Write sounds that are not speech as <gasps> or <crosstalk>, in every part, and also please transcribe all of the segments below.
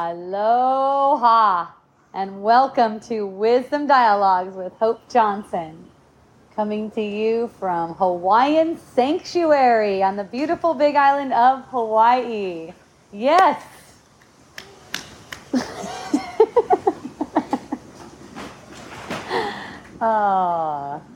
Aloha and welcome to Wisdom Dialogues with Hope Johnson. Coming to you from Hawaiian Sanctuary on the beautiful big island of Hawaii. Yes. oh. <laughs>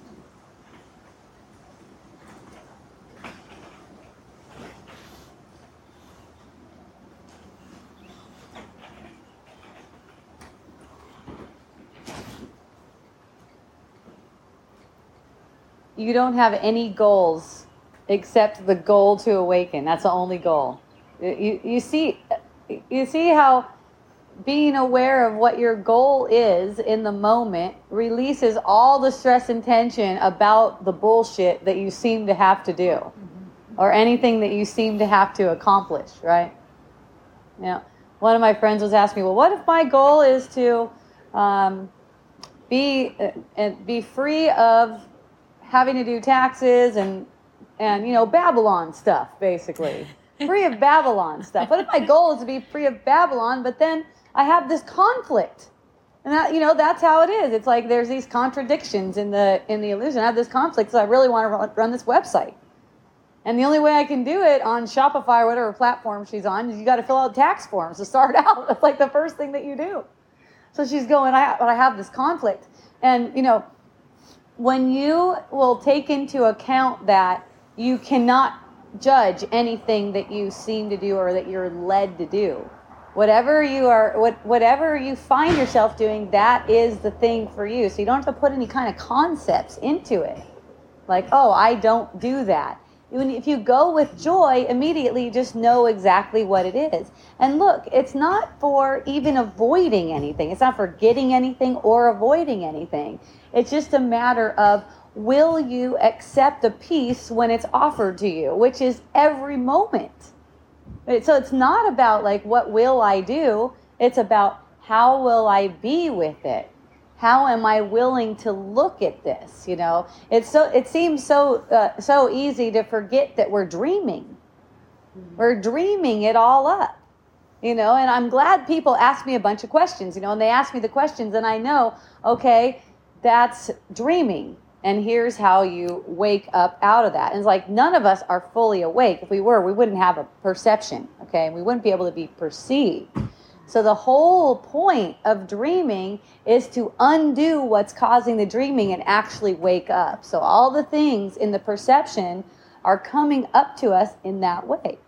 you don't have any goals except the goal to awaken. That's the only goal. You, you see you see how being aware of what your goal is in the moment releases all the stress and tension about the bullshit that you seem to have to do or anything that you seem to have to accomplish, right? You know, one of my friends was asking me, well, what if my goal is to um, be, uh, be free of having to do taxes and and you know Babylon stuff basically. <laughs> free of Babylon stuff. What if my goal is to be free of Babylon, but then I have this conflict? And that you know that's how it is. It's like there's these contradictions in the in the illusion. I have this conflict, so I really want to run, run this website. And the only way I can do it on Shopify or whatever platform she's on is you got to fill out tax forms to start <laughs> out. That's like the first thing that you do. So she's going, I, but I have this conflict. And, you know, when you will take into account that you cannot judge anything that you seem to do or that you're led to do. Whatever you are what whatever you find yourself doing that is the thing for you. So you don't have to put any kind of concepts into it. Like oh i don't do that. If you go with joy immediately you just know exactly what it is. And look it's not for even avoiding anything. It's not for getting anything or avoiding anything it's just a matter of will you accept the peace when it's offered to you, which is every moment. So it's not about like what will I do? It's about how will I be with it? How am I willing to look at this? You know, it's so it seems so uh, so easy to forget that we're dreaming. We're dreaming it all up you know and i'm glad people ask me a bunch of questions you know and they ask me the questions and i know okay that's dreaming. And here's how you wake up out of that. And it's like none of us are fully awake. If we were, we wouldn't have a perception, okay? We wouldn't be able to be perceived. So the whole point of dreaming is to undo what's causing the dreaming and actually wake up. So all the things in the perception are coming up to us in that way.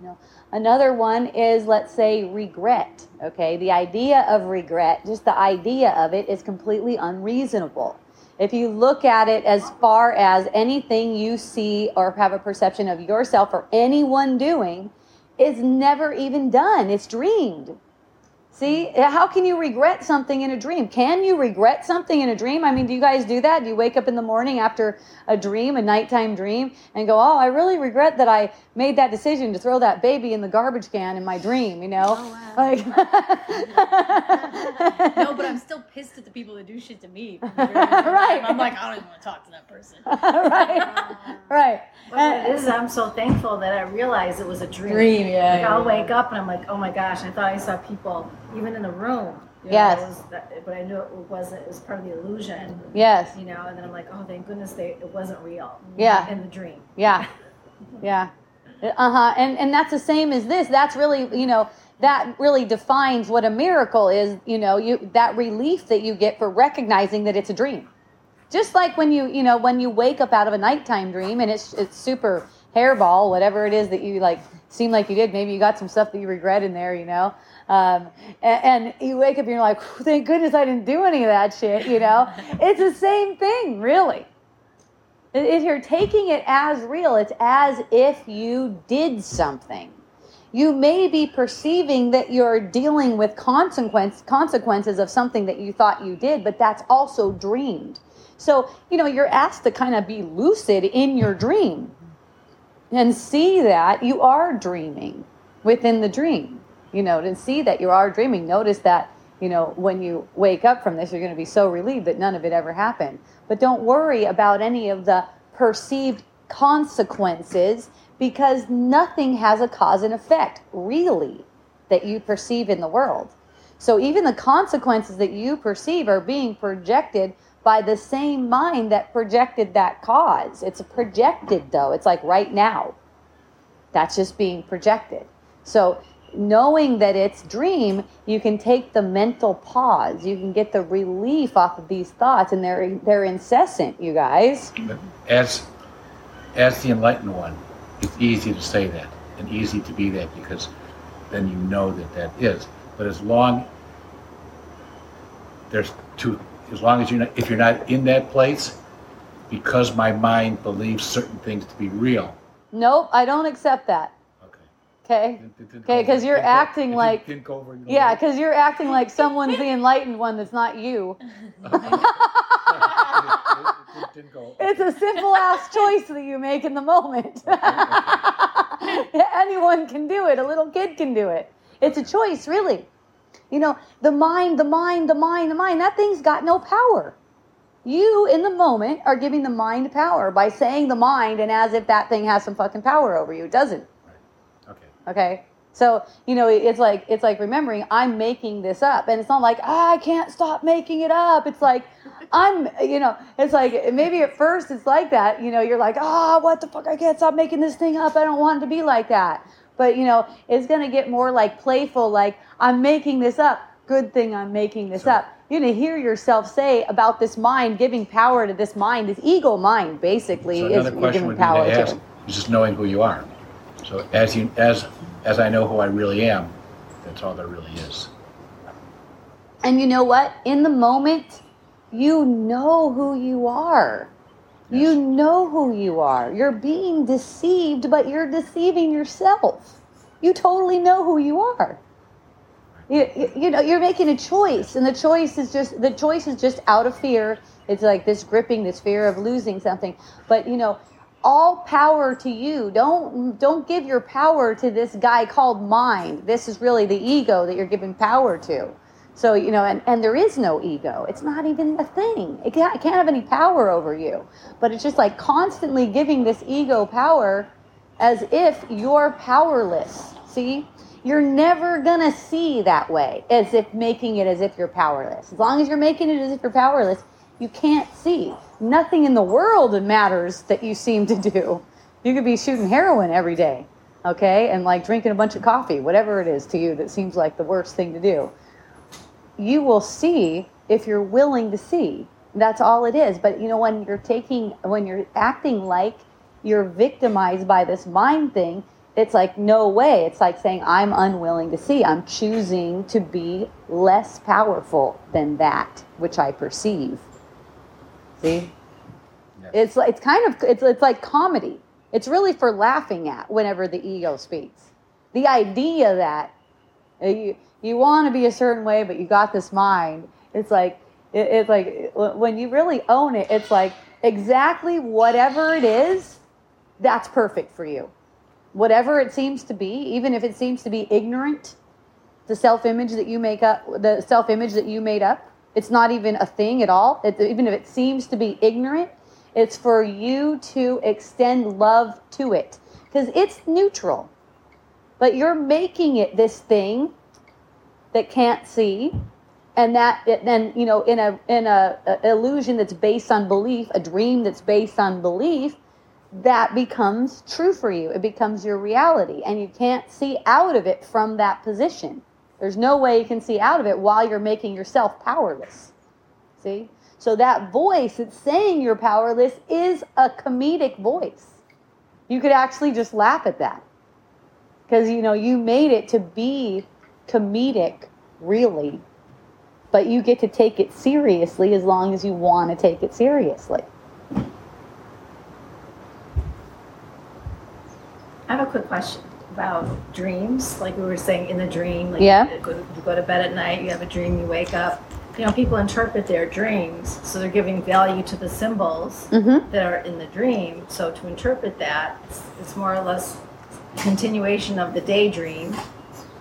You know, Another one is, let's say, regret. Okay, the idea of regret, just the idea of it, is completely unreasonable. If you look at it as far as anything you see or have a perception of yourself or anyone doing, is never even done. It's dreamed. See, how can you regret something in a dream? Can you regret something in a dream? I mean, do you guys do that? Do you wake up in the morning after a dream, a nighttime dream, and go, "Oh, I really regret that I made that decision to throw that baby in the garbage can in my dream," you know? Oh, wow. <laughs> Like <laughs> No, but I'm still pissed at the people that do shit to me. <laughs> right. I'm like, I don't even want to talk to that person. right. Um, right. But what it is, I'm so thankful that I realized it was a dream. Dream, yeah. Like yeah, I'll yeah. wake up and I'm like, oh my gosh, I thought I saw people even in the room. You know, yes. That, but I knew it wasn't. It was part of the illusion. Yes. You know, and then I'm like, oh, thank goodness they it wasn't real. Yeah. In the dream. Yeah. yeah. Uh huh. And and that's the same as this. That's really you know that really defines what a miracle is. You know, you that relief that you get for recognizing that it's a dream. Just like when you you know when you wake up out of a nighttime dream and it's it's super hairball, whatever it is that you like seem like you did. Maybe you got some stuff that you regret in there, you know. Um, and, and, you wake up and you're like, thank goodness I didn't do any of that shit, you know? <laughs> it's the same thing, really. If you're taking it as real, it's as if you did something. You may be perceiving that you're dealing with consequence, consequences of something that you thought you did, but that's also dreamed. So, you know, you're asked to kind of be lucid in your dream and see that you are dreaming within the dream you know, to see that you are dreaming. Notice that, you know, when you wake up from this, you're going to be so relieved that none of it ever happened. But don't worry about any of the perceived consequences because nothing has a cause and effect, really. that you perceive in the world. So even the consequences that you perceive are being projected by the same mind that projected that cause. It's projected though. It's like right now. That's just being projected. So knowing that it's dream, you can take the mental pause. You can get the relief off of these thoughts and they're they're incessant, you guys. But as as the enlightened one, it's easy to say that and easy to be that because then you know that that is. But as long there's two, as long as you're not, if you're not in that place, because my mind believes certain things to be real. Nope, I don't accept that. Okay. Okay. It didn't Okay, go- 'cause you're didn't acting it like- didn't go over Yeah, because you're acting like someone's the enlightened one that's not you. It- it didn't go- It's a simple ass <laughs> choice that you make in the moment. <laughs> Anyone can do it. A little kid can do it. It's a choice, really. You know, the mind, the mind, the mind, the mind, that thing's got no power. You, in the moment, are giving the mind power by saying the mind and as if that thing has some fucking power over you. It doesn't. Okay. So, you know, it's like it's like remembering I'm making this up. And it's not like, ah, I can't stop making it up. It's like I'm you know, it's like maybe at first it's like that, you know, you're like, ah, what the fuck, I can't stop making this thing up. I don't want it to be like that. But you know, it's gonna get more like playful, like, I'm making this up. Good thing I'm making this So- up. You're gonna hear yourself say about this mind, giving power to this mind, this ego mind, basically, So is another you're question giving power to to. ask, just knowing who you are. So as you as as I know who I really am, that's all there really is. And you know what? In the moment, you know who you are. You know who you are. You're being deceived, but you're deceiving yourself. You totally know who you are. You, you, you know, you're making a choice, and the choice is just the choice is just out of fear. It's like this gripping, this fear of losing something. But you know, all power to you. Don't don't give your power to this guy called mind. This is really the ego that you're giving power to. So you know, and, and there is no ego. It's not even a thing. It can't, it can't have any power over you. But it's just like constantly giving this ego power as if you're powerless. See? You're never gonna see that way, as if making it as if you're powerless. As long as you're making it as if you're powerless, you can't see. Nothing in the world matters that you seem to do. You could be shooting heroin every day, okay, and like drinking a bunch of coffee, whatever it is to you that seems like the worst thing to do. You will see if you're willing to see. That's all it is. But you know, when you're taking, when you're acting like you're victimized by this mind thing, it's like no way it's like saying i'm unwilling to see i'm choosing to be less powerful than that which i perceive see? Yes. it's it's kind of it's, it's like comedy. It's really for laughing at whenever the ego speaks. The idea that uh, you you want to be a certain way but you got this mind it's like it, it's like when you really own it it's like exactly whatever it is that's perfect for you. Whatever it seems to be, even if it seems to be ignorant, the self image that you make up, the self image that you made up, it's not even a thing at all. It, even if it seems to be ignorant, it's for you to extend love to it because it's neutral. But you're making it this thing that can't see, and that then you know in a in a, a illusion that's based on belief, a dream that's based on belief that becomes true for you. It becomes your reality, and you can't see out of it from that position. There's no way you can see out of it while you're making yourself powerless. See? So that voice that's saying you're powerless is a comedic voice. You could actually just laugh at that. Because, you know, you made it to be comedic, really. But you get to take it seriously as long as you want to take it seriously. I have a quick question about dreams. Like we were saying, in the dream, like Yeah. you, go, you go to bed at night, you have a dream, you wake up. You know, people interpret their dreams, so they're giving value to the symbols Mm-hmm. that are in the dream. So to interpret that, it's, it's more or less continuation of the daydream,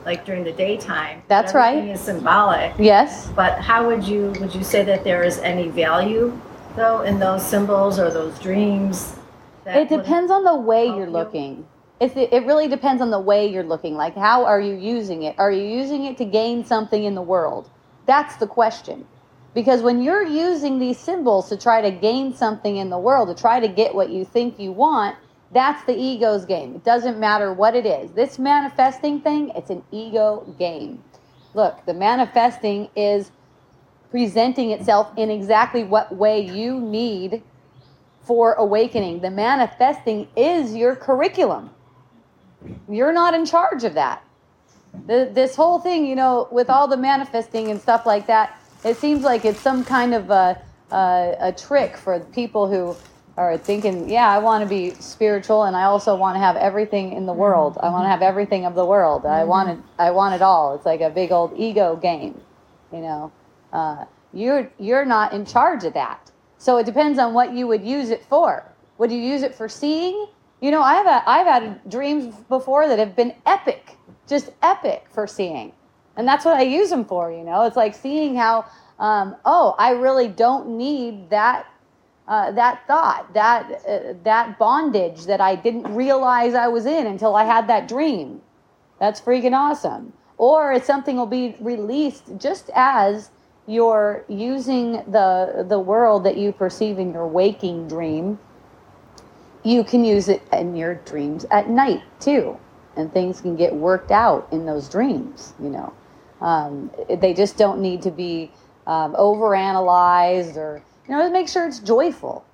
like during the daytime. That's right. Is symbolic. Yes. But how would you would you say that there is any value though in those symbols or those dreams? It depends on the way you're you? looking. It's, it really depends on the way you're looking. Like, how are you using it? Are you using it to gain something in the world? That's the question. Because when you're using these symbols to try to gain something in the world, to try to get what you think you want, that's the ego's game. It doesn't matter what it is. This manifesting thing, it's an ego game. Look, the manifesting is presenting itself in exactly what way you need for awakening. The manifesting is your curriculum. You're not in charge of that. The, this whole thing, you know, with all the manifesting and stuff like that, it seems like it's some kind of a, a, a trick for people who are thinking, yeah, I want to be spiritual and I also want to have everything in the world. I want to have everything of the world. I want it. I want it all. It's like a big old ego game, you know. Uh, you're you're not in charge of that. So it depends on what you would use it for. Would you use it for seeing? You know, I've had, I've had dreams before that have been epic, just epic for seeing, and that's what I use them for. You know, it's like seeing how, um, oh, I really don't need that uh, that thought, that uh, that bondage that I didn't realize I was in until I had that dream. That's freaking awesome. Or it's something will be released just as you're using the the world that you perceive in your waking dream. You can use it in your dreams at night too, and things can get worked out in those dreams. You know, um, they just don't need to be um, overanalyzed or you know, make sure it's joyful.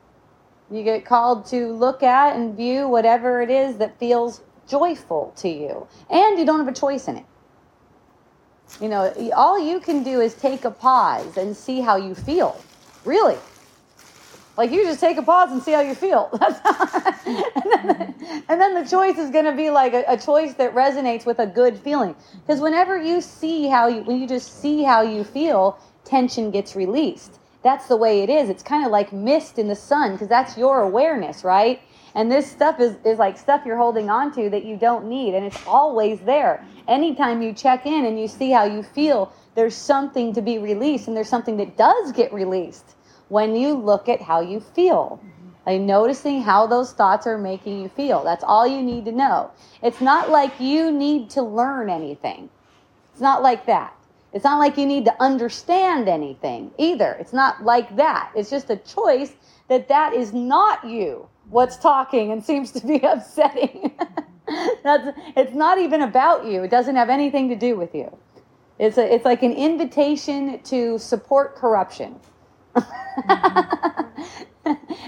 You get called to look at and view whatever it is that feels joyful to you, and you don't have a choice in it. You know, all you can do is take a pause and see how you feel. Really. Like you just take a pause and see how you feel. <laughs> and, then the, and, then the, choice is going to be like a, a, choice that resonates with a good feeling. Because whenever you see how you, when you just see how you feel, tension gets released that's the way it is. It's kind of like mist in the sun because that's your awareness, right? And this stuff is, is like stuff you're holding on to that you don't need, and it's always there. Anytime you check in and you see how you feel, there's something to be released, and there's something that does get released when you look at how you feel. Mm-hmm. Like noticing how those thoughts are making you feel. That's all you need to know. It's not like you need to learn anything. It's not like that. It's not like you need to understand anything either. It's not like that. It's just a choice that that is not you what's talking and seems to be <laughs> upsetting. Mm-hmm. That's it's not even about you. It doesn't have anything to do with you. It's a, it's like an invitation to support corruption. <laughs>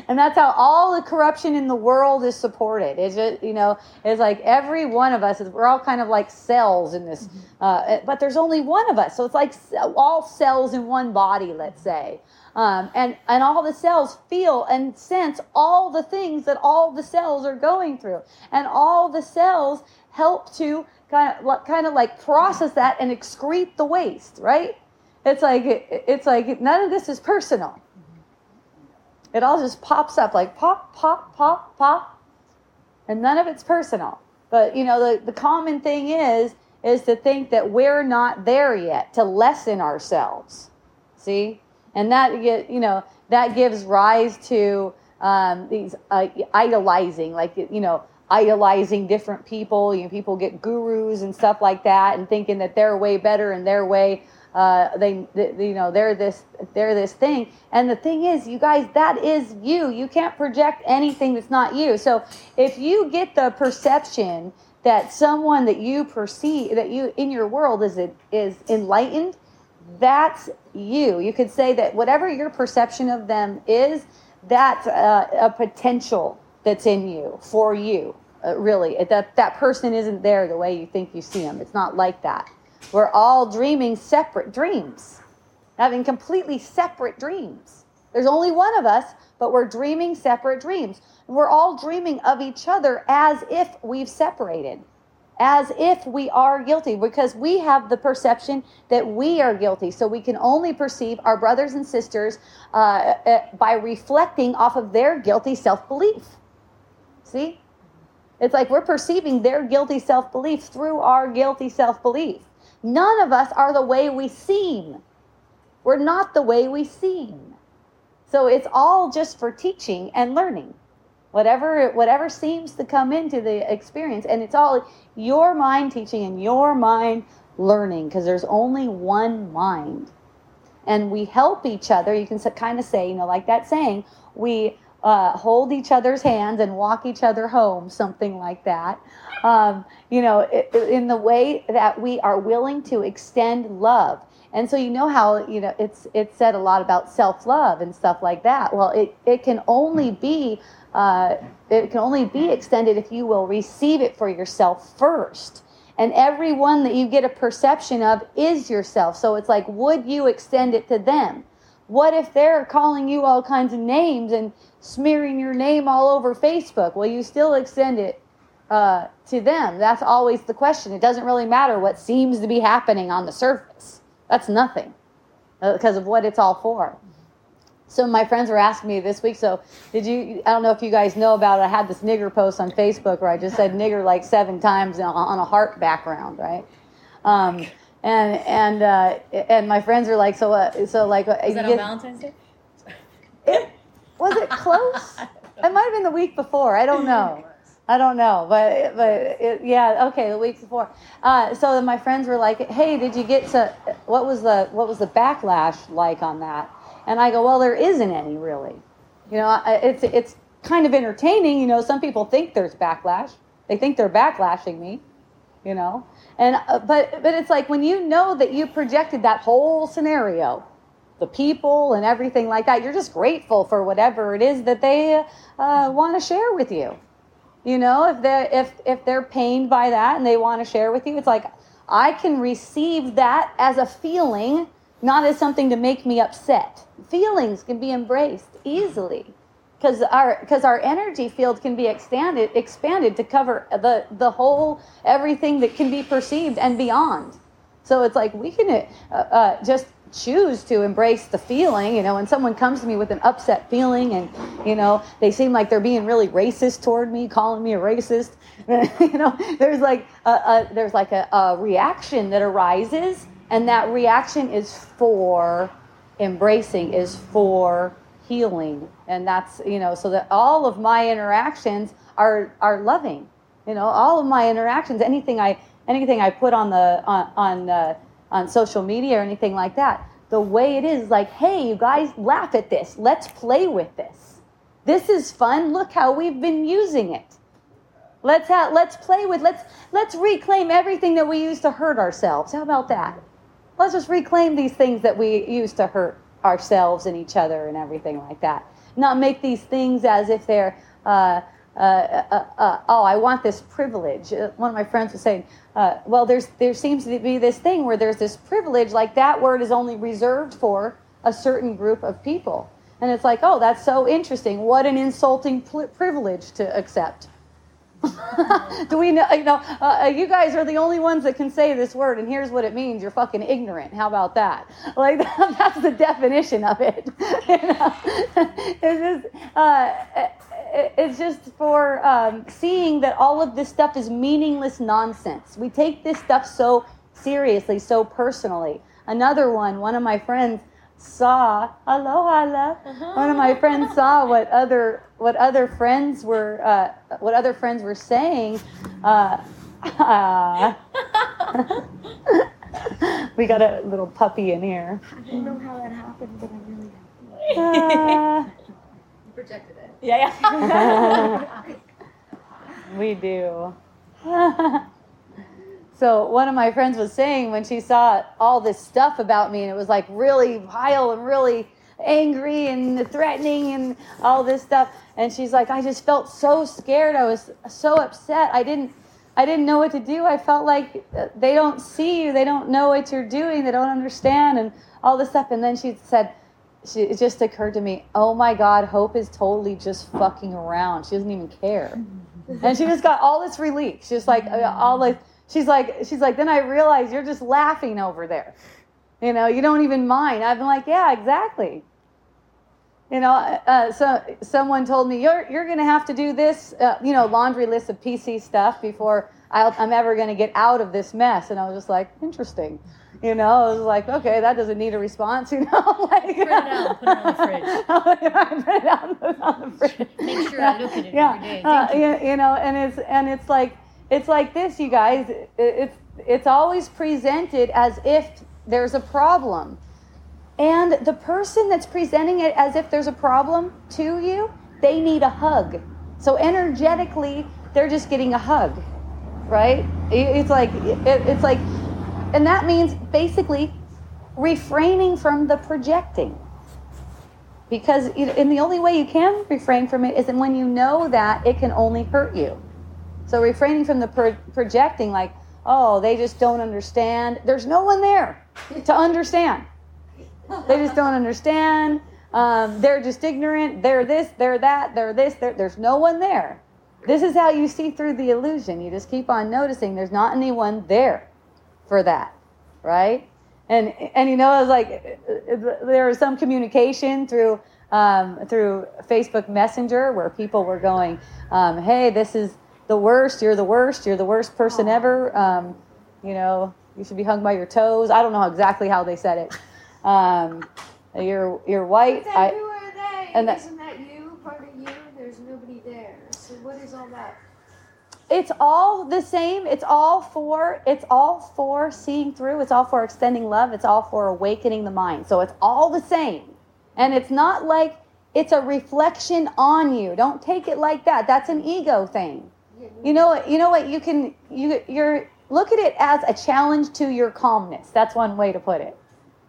and that's how all the corruption in the world is supported. It's just, you know, it's like every one of us is, we're all kind of like cells in this, mm-hmm. uh, but there's only one of us. So it's like all cells in one body, let's say. Um, and, and all the cells feel and sense all the things that all the cells are going through. And all the cells help to kind of, kind of like process that and excrete the waste, right? It's like, it's like none of this is personal it all just pops up like pop, pop, pop, pop. And none of it's personal. But you know, the, the common thing is is to think that we're not there yet, to lessen ourselves. See? And that you know, that gives rise to um, these uh, idolizing, like you know, idolizing different people. You know, people get gurus and stuff like that, and thinking that they're way better and their way uh, they, they, you know, they're this, they're this thing. And the thing is, you guys, that is you. You can't project anything that's not you. So if you get the perception that someone that you perceive, that you in your world is is enlightened, that's you. You could say that whatever your perception of them is, that's a, a potential that's in you for you. Uh, really, that that person isn't there the way you think you see them. It's not like that. We're all dreaming separate dreams, having completely separate dreams. There's only one of us, but we're dreaming separate dreams. We're all dreaming of each other as if we've separated, as if we are guilty, because we have the perception that we are guilty. So we can only perceive our brothers and sisters uh, uh, by reflecting off of their guilty self belief. See? It's like we're perceiving their guilty self belief through our guilty self belief. None of us are the way we seem. We're not the way we seem. So it's all just for teaching and learning. whatever whatever seems to come into the experience and it's all your mind teaching and your mind learning because there's only one mind and we help each other you can kind of say you know like that saying we uh, hold each other's hands and walk each other home something like that. Um, you know in the way that we are willing to extend love. And so you know how you know it's it's said a lot about self-love and stuff like that. Well it, it can only be uh, it can only be extended if you will receive it for yourself first. And everyone that you get a perception of is yourself. So it's like would you extend it to them? What if they're calling you all kinds of names and smearing your name all over facebook will you still extend it uh, to them that's always the question it doesn't really matter what seems to be happening on the surface that's nothing because uh, of what it's all for. So my friends were asking me this week. So did you? I don't know if you guys know about it. I had this nigger post on Facebook where I just said nigger like seven times on a heart background, right? Um, and and uh, and my friends were like, so uh, so like. is Was that get, on Valentine's Day? It, was it close? <laughs> it might have been the week before. I don't know. <laughs> I don't know, but but it, yeah, okay, the week before. Uh, so my friends were like, "Hey, did you get to what was the what was the backlash like on that?" And I go, "Well, there isn't any really. You know, it's it's kind of entertaining. You know, some people think there's backlash. They think they're backlashing me. You know, and uh, but but it's like when you know that you projected that whole scenario." The people and everything like that. You're just grateful for whatever it is that they uh, want to share with you. You know, if they're if if they're pained by that and they want to share with you, it's like I can receive that as a feeling, not as something to make me upset. Feelings can be embraced easily because our because our energy field can be expanded expanded to cover the the whole everything that can be perceived and beyond. So it's like we can uh, uh, just choose to embrace the feeling you know when someone comes to me with an upset feeling and you know they seem like they're being really racist toward me calling me a racist <laughs> you know there's like a, a there's like a, a reaction that arises and that reaction is for embracing is for healing. And that's you know so that all of my interactions are are loving you know all of my interactions anything i anything i put on the on on uh, on social media or anything like that. The way it is, like, hey, you guys laugh at this. Let's play with this. This is fun. Look how we've been using it. Let's have, let's play with let's let's reclaim everything that we used to hurt ourselves. How about that? Let's just reclaim these things that we used to hurt ourselves and each other and everything like that. Not make these things as if they're uh, uh, uh, uh, oh, I want this privilege. Uh, one of my friends was saying, uh, well, there's there seems to be this thing where there's this privilege, like that word is only reserved for a certain group of people, and it's like, oh, that's so interesting. What an insulting privilege to accept. <laughs> Do we know? You know, uh, you guys are the only ones that can say this word, and here's what it means: you're fucking ignorant. How about that? <laughs> Like <laughs> that's the definition of it. you know? it's just it's just for um, seeing that all of this stuff is meaningless nonsense. We take this stuff so seriously, so personally. Another one, one of my friends saw aloha uh-huh. one of my friends saw what other what other friends were uh, what other friends were saying uh, <laughs> we got a little puppy in here i don't know how that happened but i really uh, projected it yeah, yeah. <laughs> we do. <laughs> so one of my friends was saying when she saw all this stuff about me, and it was like really vile and really angry and threatening and all this stuff, and she's like, I just felt so scared. I was so upset. I didn't. I didn't know what to do. I felt like they don't see you. They don't know what you're doing. They don't understand and all this stuff. And then she said, she, it just occurred to me, oh my God, Hope is totally just fucking around. She doesn't even care. <laughs> and she just got all this relief. She's like, uh, all like, she's like, she's like, then I realized you're just laughing over there. You know, you don't even mind. I've been like, yeah, exactly. You know, uh, so someone told me you're you're gonna have to do this, uh, you know, laundry list of PC stuff before i am ever gonna get out of this mess. And I was just like, interesting You know, I was like, okay, that doesn't need a response. <laughs> You know, like Print it out, put it on the fridge. <laughs> Print it out, put it on the fridge. Make sure I look at it yeah. every day. Uh, you. you, know, and it's and it's like it's like this, you guys. It, it's it's always presented as if there's a problem, and the person that's presenting it as if there's a problem to you, they need a hug. So energetically, they're just getting a hug, right? It's like it's like, and that means basically refraining from the projecting because and the only way you can refrain from it is when you know that it can only hurt you so refraining from the pro- projecting like oh they just don't understand there's no one there to understand they just don't understand um, they're just ignorant they're this they're that they're this they're, there's no one there this is how you see through the illusion you just keep on noticing there's not anyone there for that right and and you know I was like there was some communication through um, through Facebook Messenger where people were going, um, "Hey, this is the worst. You're the worst. You're the worst person ever. Um, you know, you should be hung by your toes." I don't know exactly how they said it. Um, you're you're white. Then I, who are they? and that- Isn't that you? Part of you? There's nobody there. So what is all that? it's all the same it's all for it's all for seeing through it's all for extending love it's all for awakening the mind so it's all the same and it's not like it's a reflection on you don't take it like that that's an ego thing you know what you know what you can you you're look at it as a challenge to your calmness that's one way to put it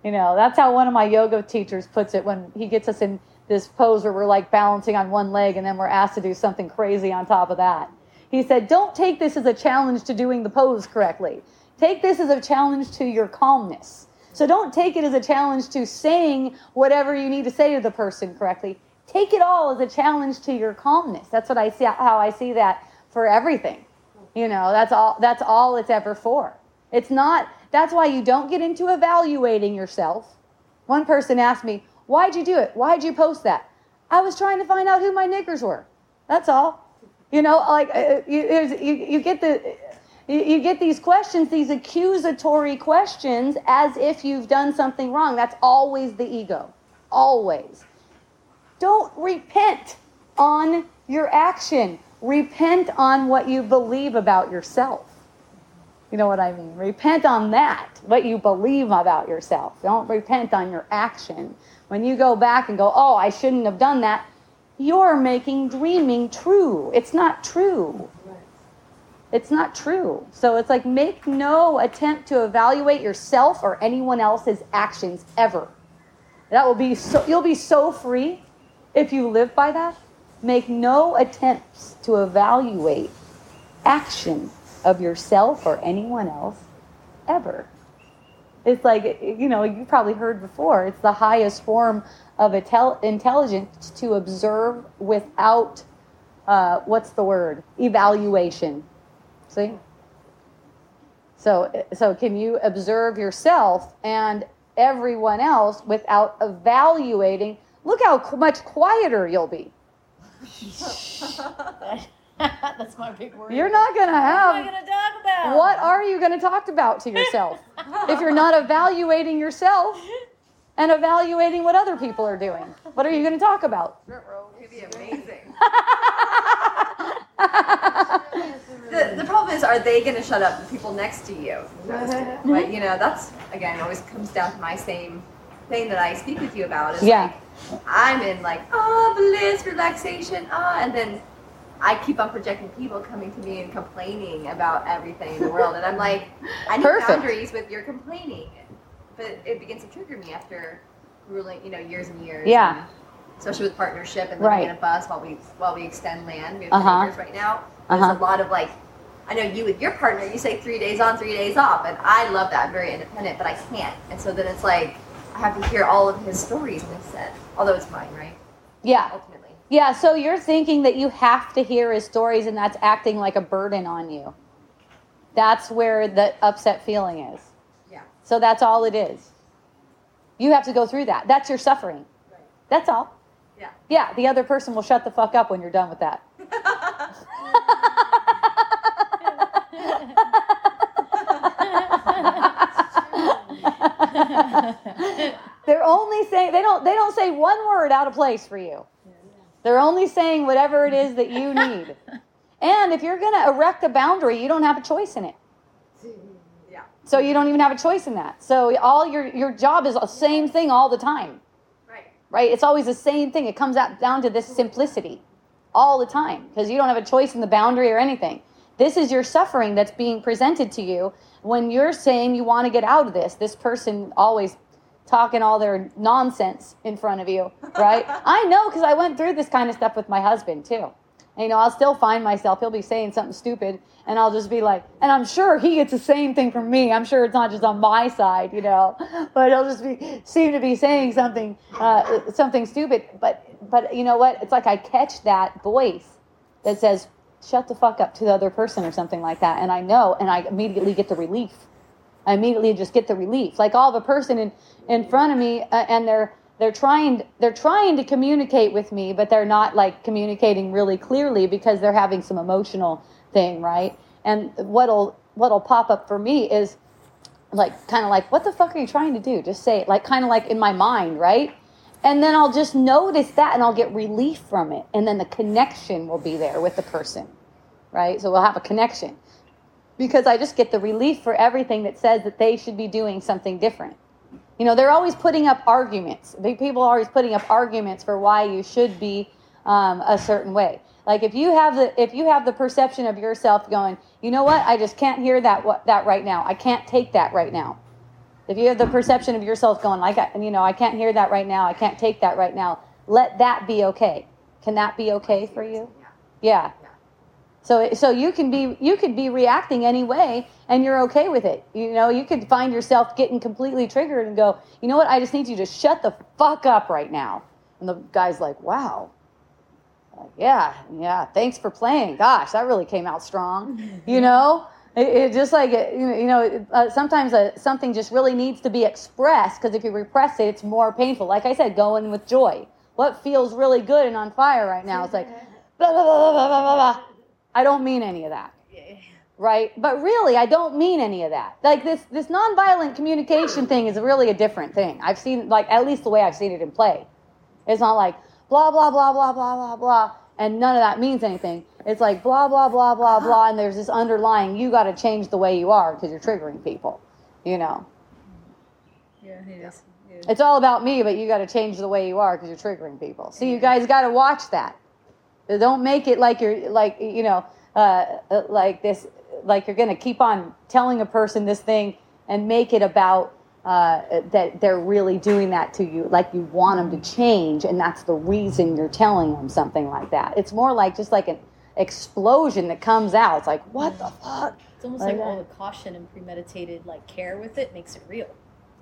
you know that's how one of my yoga teachers puts it when he gets us in this pose where we're like balancing on one leg and then we're asked to do something crazy on top of that he said, Don't take this as a challenge to doing the pose correctly. Take this as a challenge to your calmness. So don't take it as a challenge to saying whatever you need to say to the person correctly. Take it all as a challenge to your calmness. That's what I see how I see that for everything. You know, that's all that's all it's ever for. It's not that's why you don't get into evaluating yourself. One person asked me, "Why'd you do it? Why'd you post that?" I was trying to find out who my niggers were. That's all. You know, like uh, you, you, you get the you, you get these questions, these accusatory questions, as if you've done something wrong. That's always the ego, always. Don't repent on your action. Repent on what you believe about yourself. You know what I mean? Repent on that, what you believe about yourself. Don't repent on your action. When you go back and go, oh, I shouldn't have done that, you're making dreaming true. It's not true. It's not true. So it's like make no attempt to evaluate yourself or anyone else's actions ever. That will be so you'll be so free if you live by that. Make no attempts to evaluate action of yourself or anyone else ever. It's like, you know, you probably heard before, it's the highest form of intel- intelligence to observe without, uh, what's the word? Evaluation. See? So, so can you observe yourself and everyone else without evaluating? Look how much quieter you'll be. <laughs> <laughs> <laughs> That's my big worry. You're not going to What am I have. gonna talk about? What are you going to talk about to yourself if you're not evaluating yourself and evaluating what other people are doing? What are you going to talk about? It'd be amazing. the, the problem is, are they going to shut up the people next to you? <laughs> But you know, that's again always comes down to my same thing that I speak with you about. Is Yeah. like I'm in like ah bliss, relaxation, ah, and then I keep on projecting people coming to me and complaining about everything in the world, and I'm like, <laughs> I need Perfect. boundaries with your complaining, but it begins to trigger me after ruling, you know, years and years. Yeah. and especially with partnership and living Right. in a bus while we while we extend land. We have Uh-huh. neighbors right now. There's Uh-huh. a lot of like, I know you with your partner, you say three days on, three days off, and I love that. I'm very independent, but I can't. And so then it's like I have to hear all of his stories in his set, although it's mine, right? Yeah. Ultimately. Yeah, so you're thinking that you have to hear his stories and that's acting like a burden on you. That's where the upset feeling is. Yeah. So that's all it is. You have to go through that. That's your suffering. Right. That's all. Yeah. Yeah, the other person will shut the fuck up when you're done with that. <laughs> <laughs> They're only saying they don't they don't say one word out of place for you. They're only saying whatever it is that you need. <laughs> And if you're going to erect a boundary, you don't have a choice in it. Yeah. So you don't even have a choice in that. So all your your job is the same thing all the time, Right. right? It's always the same thing. It comes out down to this simplicity all the time because you don't have a choice in the boundary or anything. This is your suffering that's being presented to you when you're saying you want to get out of this. This person always talking all their nonsense in front of you, right? <laughs> I know because I went through this kind of stuff with my husband too. And, you know, I'll still find myself, he'll be saying something stupid, and I'll just be like, and I'm sure he gets the same thing from me. I'm sure it's not just on my side, you know, <laughs> but he'll just be seem to be saying something, uh, something stupid. But, but you know what? It's like I catch that voice that says, shut the fuck up to the other person or something like that. And I know, and I immediately get the relief. I immediately just get the relief. Like all a person in, in front of me, uh, and they're they're trying they're trying to communicate with me, but they're not like communicating really clearly because they're having some emotional thing, right? And what'll what'll pop up for me is like kind of like what the fuck are you trying to do? Just say it, like kind of like in my mind, right? And then I'll just notice that and I'll get relief from it. And then the connection will be there with the person, right? So we'll have a connection because I just get the relief for everything that says that they should be doing something different. You know, they're always putting up arguments. People are always putting up arguments for why you should be um, a certain way. Like if you have the if you have the perception of yourself going, you know what, I just can't hear that what that right now. I can't take that right now. If you have the perception of yourself going, like, you know, I can't hear that right now. I can't take that right now. Let that be okay. Can that be okay for you? Yeah. So so you can be you could be reacting anyway and you're okay with it. You know, you could find yourself getting completely triggered and go, "You know what? I just need you to shut the fuck up right now." And the guy's like, "Wow." Like, yeah, yeah, thanks for playing. Gosh, that really came out strong. <laughs> You know? It, it just like it, you know, it- uh, sometimes uh, something just really needs to be expressed because if you repress it, it's more painful. Like I said, go in with joy. What feels really good and on fire right now? It's like blah <laughs> blah blah blah blah blah blah. I don't mean any of that. Right? But really, I don't mean any of that. Like this this nonviolent communication thing is really a different thing. I've seen like at least the way I've seen it in play. It's not like blah blah blah blah blah blah blah and none of that means anything. It's like blah blah blah blah blah and there's this underlying you got to change the way you are because you're triggering people. You know. Yeah, it is. It is. It's all about me, but you got to change the way you are because you're triggering people. So you guys got to watch that. Don't make it like you're like you know uh, uh, like this like you're gonna keep on telling a person this thing and make it about uh, that they're really doing that to you like you want them to change and that's the reason you're telling them something like that. It's more like just like an explosion that comes out. It's like what the fuck? It's almost Like like all the caution and premeditated like care with it makes it real.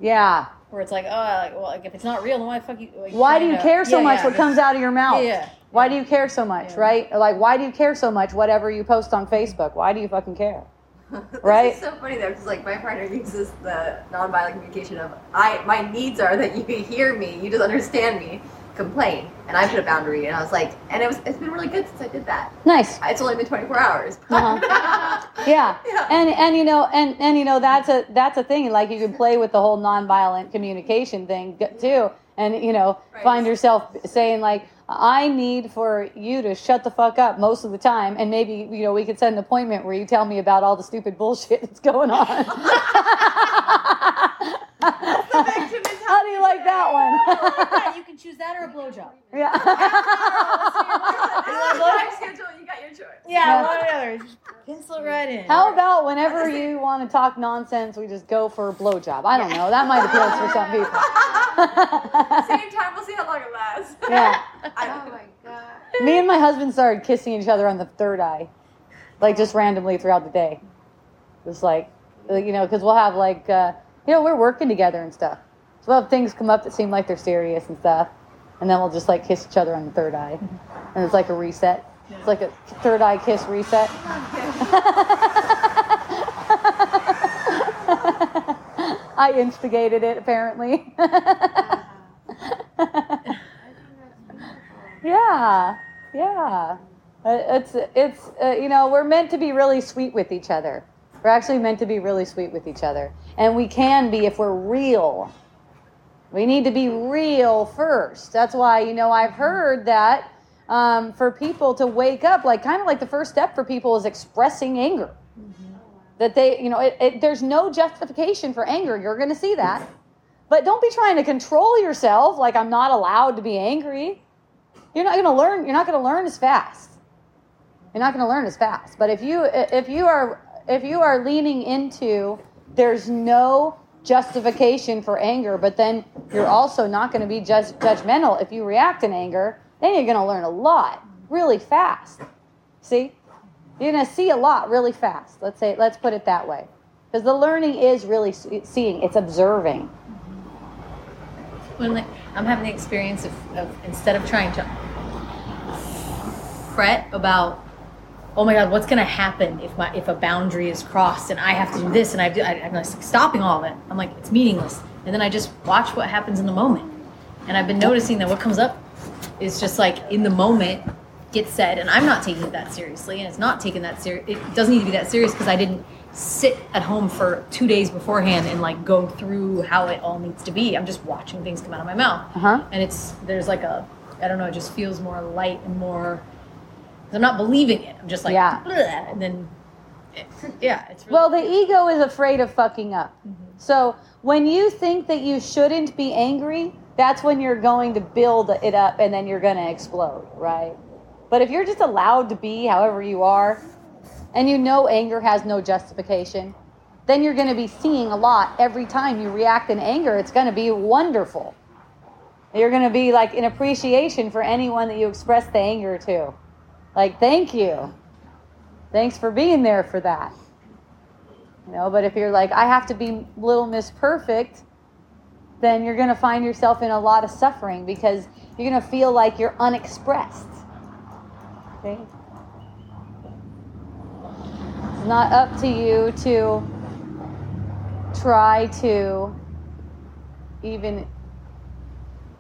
Yeah. Where it's like, oh, like, well, like if it's not real, then why the fuck you? Like, Why do you care so Yeah, much yeah, what comes out of your mouth? Yeah. Why do you care so much, Yeah. right? Like, why do you care so much whatever you post on Facebook? Why do you fucking care? <laughs> Right? is so funny though, because like my partner uses the nonviolent communication of I my needs are that you hear me, you just understand me, complain, and I put a boundary, and I was like, and it was it's been really good since I did that. Nice. It's only been 24 hours. Uh-huh. <laughs> Yeah. Yeah. And and you know and and you know that's a that's a thing like you can play with the whole nonviolent communication thing too and you know Right. find yourself saying like I need for you to shut the fuck up most of the time and maybe you know we could set an appointment where you tell me about all the stupid bullshit <laughs> that's going on. <laughs> How do you like that one? you can choose that or a blowjob. yeah. <laughs> Time <laughs> schedule, you got your choice. Yeah, one or the other. Pencil right in. How about whenever you want to talk nonsense, we just go for a blowjob? I don't know. That might appeal for some people. <laughs> Same time, we'll see how long it lasts. yeah. <laughs> Oh my god. Me and my husband started kissing each other on the third eye, like just randomly throughout the day. Just like, like, you know, because we'll have like, uh, you know, we're working together and stuff. So we'll have things come up that seem like they're serious and stuff, and then we'll just like kiss each other on the third eye, and it's like a reset. It's like a third eye kiss reset. <laughs> I instigated it apparently. <laughs> yeah, yeah. Uh, It's it's uh, you know we're meant to be really sweet with each other. We're actually meant to be really sweet with each other, and we can be if we're real. We need to be real first. That's why, you know, I've heard that um, for people to wake up, like kind of like the first step for people is expressing anger. That they, you know, it, it, there's no justification for anger. You're going to see that. But don't be trying to control yourself like I'm not allowed to be angry. You're not going to learn. You're not going to learn as fast. You're not going to learn as fast. But if you if you are if you are leaning into there's no justification for anger, but then you're also not going to be just judgmental if you react in anger, then you're going to learn a lot really fast. See? You're going to see a lot really fast. Let's say let's put it that way. Because the learning is really seeing, it's observing. when I'm having the experience of, of instead of trying to fret about, oh my God, what's going to happen if my if a boundary is crossed and I have to do this and I do, I, I'm like stopping all of it. I'm like it's meaningless, and then I just watch what happens in the moment. And I've been noticing that what comes up is just like in the moment gets said, and I'm not taking it that seriously, and it's not taken that serious. It doesn't need to be that serious because I didn't sit at home for two days beforehand and like go through how it all needs to be. I'm just watching things come out of my mouth, Uh-huh. and it's there's like a I don't know, it just feels more light and more. I'm not believing it. I'm just like, Yeah. "Bleh," and then, it, yeah, it's really, Well, the ego is afraid of fucking up. Mm-hmm. So when you think that you shouldn't be angry, that's when you're going to build it up and then you're going to explode, right? But if you're just allowed to be however you are and you know anger has no justification, then you're going to be seeing a lot every time you react in anger. It's going to be wonderful. You're going to be like in appreciation for anyone that you express the anger to. Like, thank you. Thanks for being there for that. You know, but if you're like, I have to be little miss perfect, then you're going to find yourself in a lot of suffering because you're going to feel like you're unexpressed. Okay? It's not up to you to try to even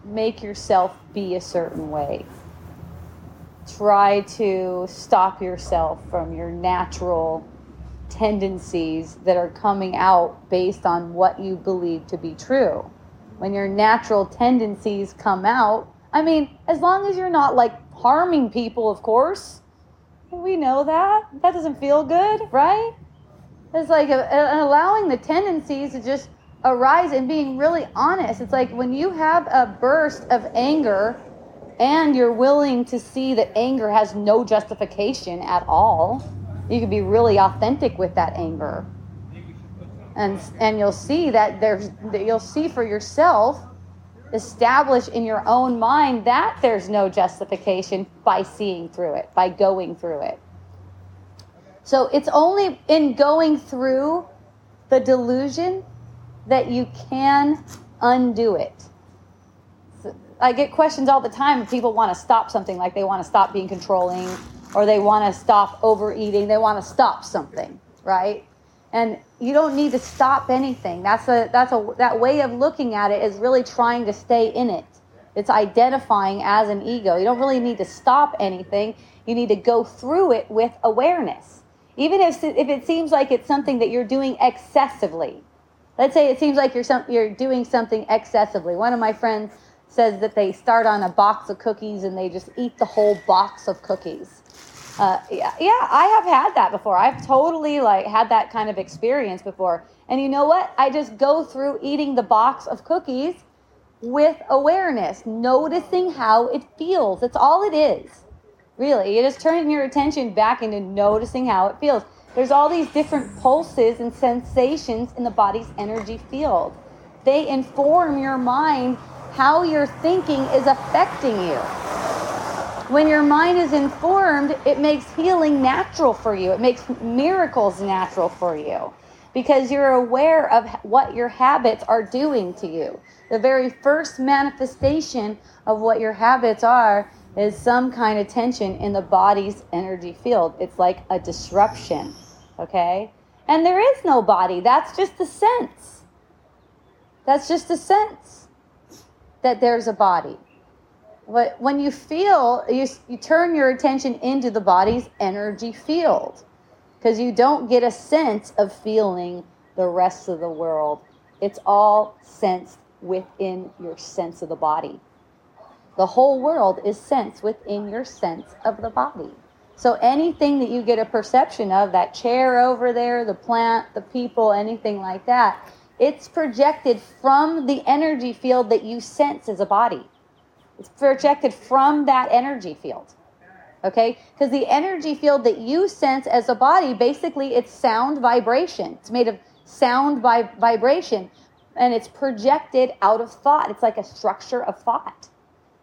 make yourself be a certain way. Try to stop yourself from your natural tendencies that are coming out based on what you believe to be true. When your natural tendencies come out, I mean, as long as you're not like harming people, of course. We know that. That doesn't feel good, right? It's like a, a- allowing the tendencies to just arise and being really honest. It's like when you have a burst of anger and you're willing to see that anger has no justification at all, you can be really authentic with that anger. And and you'll see that there's that you'll see for yourself establish in your own mind that there's no justification by seeing through it, by going through it. So it's only in going through the delusion that you can undo it. I get questions all the time people want to stop something, like they want to stop being controlling or they want to stop overeating, they want to stop something, right? And you don't need to stop anything. That's a that's a that way of looking at it is really trying to stay in it. It's identifying as an ego. You don't really need to stop anything. You need to go through it with awareness. Even if if it seems like it's something that you're doing excessively. Let's say it seems like you're some, you're doing something excessively. One of my friends says that they start on a box of cookies and they just eat the whole box of cookies. Uh, yeah, yeah, I have had that before. I've totally like had that kind of experience before. And you know what? I just go through eating the box of cookies with awareness, noticing how it feels. That's all it is. Really, you're just turning your attention back into noticing how it feels. There's all these different pulses and sensations in the body's energy field. They inform your mind how your thinking is affecting you. When your mind is informed, it makes healing natural for you. It makes miracles natural for you because you're aware of what your habits are doing to you. The very first manifestation of what your habits are is some kind of tension in the body's energy field. It's like a disruption, okay? And there is no body, that's just a sense. That's just a sense that there's a body. But when you feel, you, you turn your attention into the body's energy field because you don't get a sense of feeling the rest of the world. It's all sensed within your sense of the body. The whole world is sensed within your sense of the body. So anything that you get a perception of, that chair over there, the plant, the people, anything like that, it's projected from the energy field that you sense as a body. It's projected from that energy field. Okay? Because the energy field that you sense as a body, basically, it's sound vibration. It's made of sound vibration and it's projected out of thought. It's like a structure of thought.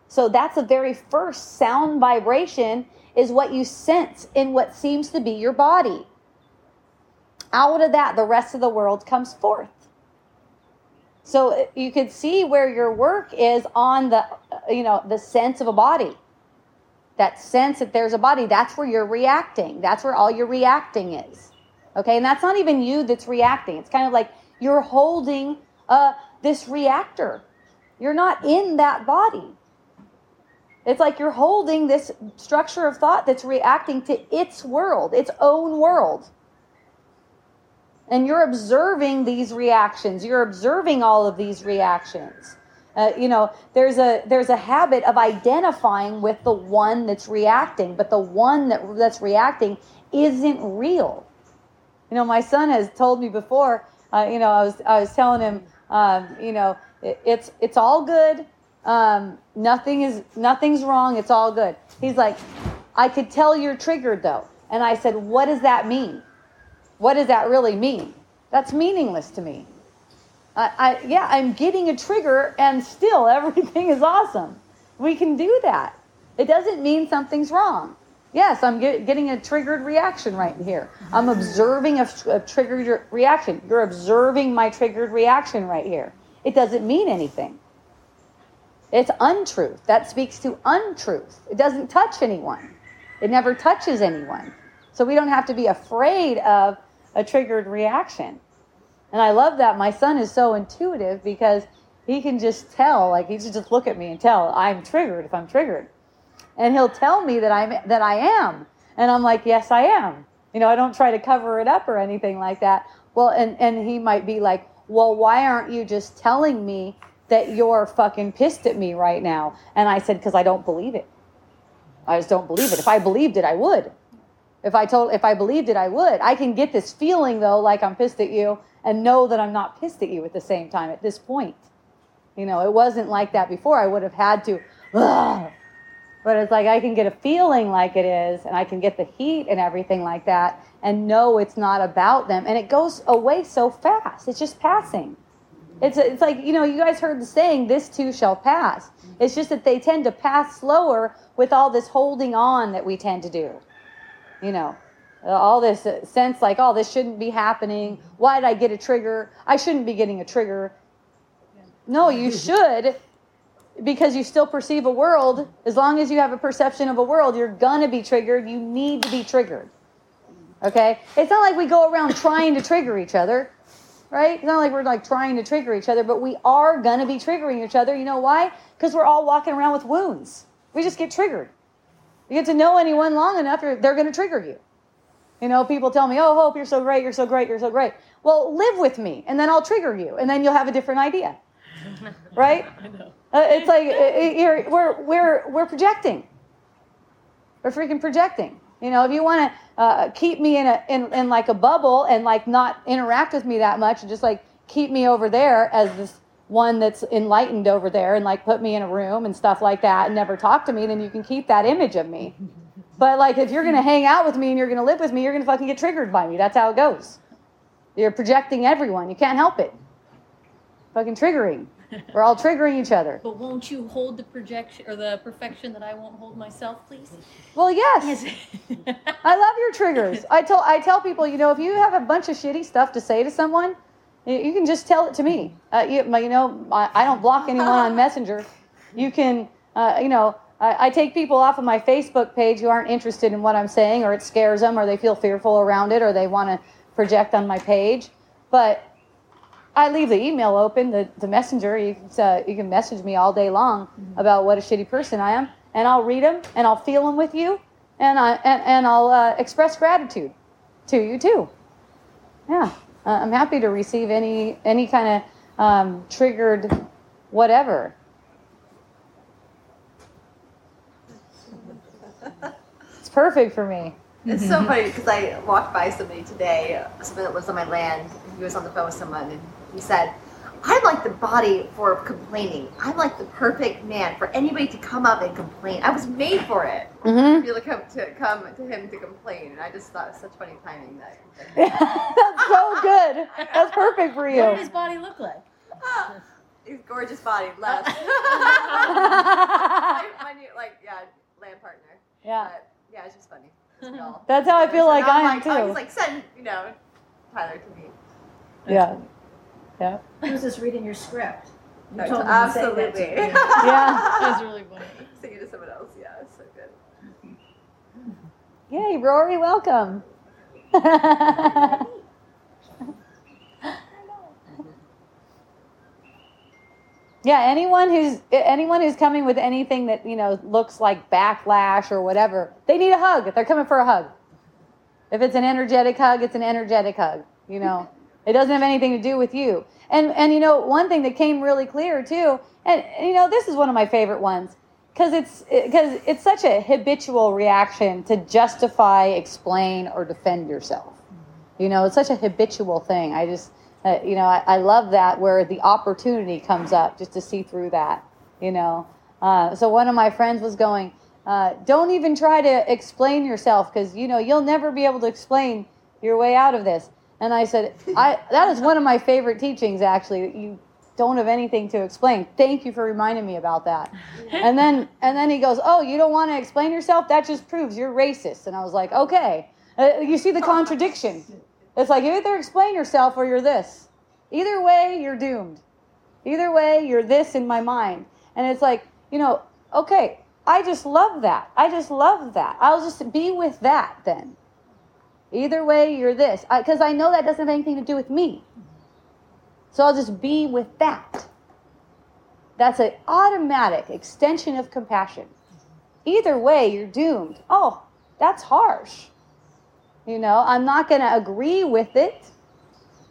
So that's the very first sound vibration is what you sense in what seems to be your body. Out of that, the rest of the world comes forth. So uh, you can see where your work is on the, uh, you know, the sense of a body. That sense that there's a body, that's where you're reacting. That's where all your reacting is. Okay, and that's not even you that's reacting. It's kind of like you're holding uh, this reactor. You're not in that body. It's like you're holding this structure of thought that's reacting to its world, its own world. And you're observing these reactions. You're observing all of these reactions. Uh, you know, there's a there's a habit of identifying with the one that's reacting, but the one that that's reacting isn't real. You know, my son has told me before. Uh, you know, I was I was telling him, um, you know, it, it's it's all good um, nothing is nothing's wrong. It's all good. He's like, I could tell you're triggered though. And I said, what does that mean? What does that really mean? That's meaningless to me. I, I yeah, I'm getting a trigger and still <laughs> everything is awesome. We can do that. It doesn't mean something's wrong. Yes, I'm get, getting a triggered reaction right here. I'm observing a, a triggered reaction. You're observing my triggered reaction right here. It doesn't mean anything. It's untruth. That speaks to untruth. It doesn't touch anyone, it never touches anyone. So we don't have to be afraid of a triggered reaction. And I love that. My son is so intuitive because he can just tell, like he can just look at me and tell I'm triggered if I'm triggered. And he'll tell me that I'm that I am. And I'm like, yes, I am. You know, I don't try to cover it up or anything like that. Well, and, and he might be like, well, why aren't you just telling me that you're fucking pissed at me right now. And I said, because I don't believe it. I just don't believe it. If I believed it, I would. If I told, if I believed it, I would. I can get this feeling though, like I'm pissed at you, and know that I'm not pissed at you at the same time. At this point, you know, it wasn't like that before. I would have had to, Ugh. but it's like I can get a feeling like it is, and I can get the heat and everything like that, and know it's not about them, and it goes away so fast. It's just passing. It's, it's like, you know, you guys heard the saying, this too shall pass. It's just that they tend to pass slower with all this holding on that we tend to do. You know, all this sense like, oh, this shouldn't be happening. Why did I get a trigger? I shouldn't be getting a trigger. No, you <laughs> should because you still perceive a world. As long as you have a perception of a world, you're going to be triggered. You need to be triggered. Okay? It's not like we go around trying to trigger each other right? It's not like we're like trying to trigger each other, but we are gonna be triggering each other. You know why? Because we're all walking around with wounds. We just get triggered. You get to know anyone long enough, they're gonna trigger you. You know, people tell me, "Oh, Hope, you're so great, you're so great, you're so great." Well, live with me, and then I'll trigger you, and then you'll have a different idea, <laughs> right? I know. Uh, it's like uh, we're we're we're projecting. We're freaking projecting. You know, if you want to uh, keep me in a in, in like a bubble and like not interact with me that much, and just like keep me over there as this one that's enlightened over there, and like put me in a room and stuff like that, and never talk to me, then you can keep that image of me. But like, if you're gonna hang out with me and you're gonna live with me, you're gonna fucking get triggered by me. That's how it goes. You're projecting everyone. You can't help it. Fucking triggering. We're all triggering each other. But won't you hold the projection or the perfection that I won't hold myself, please? Well, yes. yes. I love your triggers. I tell I tell people, you know, if you have a bunch of shitty stuff to say to someone, you can just tell it to me. Uh, you, you, know, I, I, don't block anyone on <laughs> Messenger. You can, uh, you know, I, I take people off of my Facebook page who aren't interested in what I'm saying, or it scares them, or they feel fearful around it, or they want to project on my page. But I leave the email open, the, the messenger. You can, uh, you can message me all day long mm-hmm. about what a shitty person I am, and I'll read them and I'll feel them with you, and I and, and I'll uh, express gratitude to you too. Yeah, uh, I'm happy to receive any any kind of um, triggered whatever. It's perfect for me. It's so funny because I walked by somebody today, someone that lives on my land, he was on the phone with someone, and he said, I'm like the body for complaining. I'm like the perfect man for anybody to come up and complain. I was made for it. hmm Be like come to come to him to complain, and I just thought it was such funny timing that. <laughs> That's so good. That's perfect for you. What you. did his body look like? Ah, his gorgeous body, <laughs> Les. <laughs> my, my new, like, yeah, land partner. yeah. But, yeah, it's just funny. Just all- That's how I feel So like I I'm like, Oh, too. he's like, send, you know, Tyler to me. Yeah. Yeah. He was just reading your script. You Right, told him to say that to <laughs> Absolutely. Yeah. That was really <laughs> funny. Sing it to someone else. Yeah, it's so good. Yay, Rory, welcome. <laughs> yeah, anyone who's anyone who's coming with anything that, you know, looks like backlash or whatever, they need a hug. They're coming for a hug. If it's an energetic hug, it's an energetic hug, you know. It doesn't have anything to do with you. And and you know, one thing that came really clear too, and you know, this is one of my favorite ones because it's because it's such a habitual reaction to justify, explain, or defend yourself. You know, it's such a habitual thing. I just, uh, you know, I, I love that where the opportunity comes up just to see through that. You know, uh, so one of my friends was going, uh, "Don't even try to explain yourself because you know you'll never be able to explain your way out of this." And I said, "I that is one of my favorite teachings. Actually, you don't have anything to explain. Thank you for reminding me about that." And then and then he goes, "Oh, you don't want to explain yourself? That just proves you're racist." And I was like, "Okay." Uh, you see the contradiction. It's like you either explain yourself or you're this. Either way, you're doomed. Either way, you're this in my mind. And it's like, you know, okay, I just love that. I just love that. I'll just be with that then. Either way, you're this. Because I, know that doesn't have anything to do with me. So I'll just be with that. That's an automatic extension of compassion. Either way, you're doomed. Oh, that's harsh. You know, I'm not going to agree with it.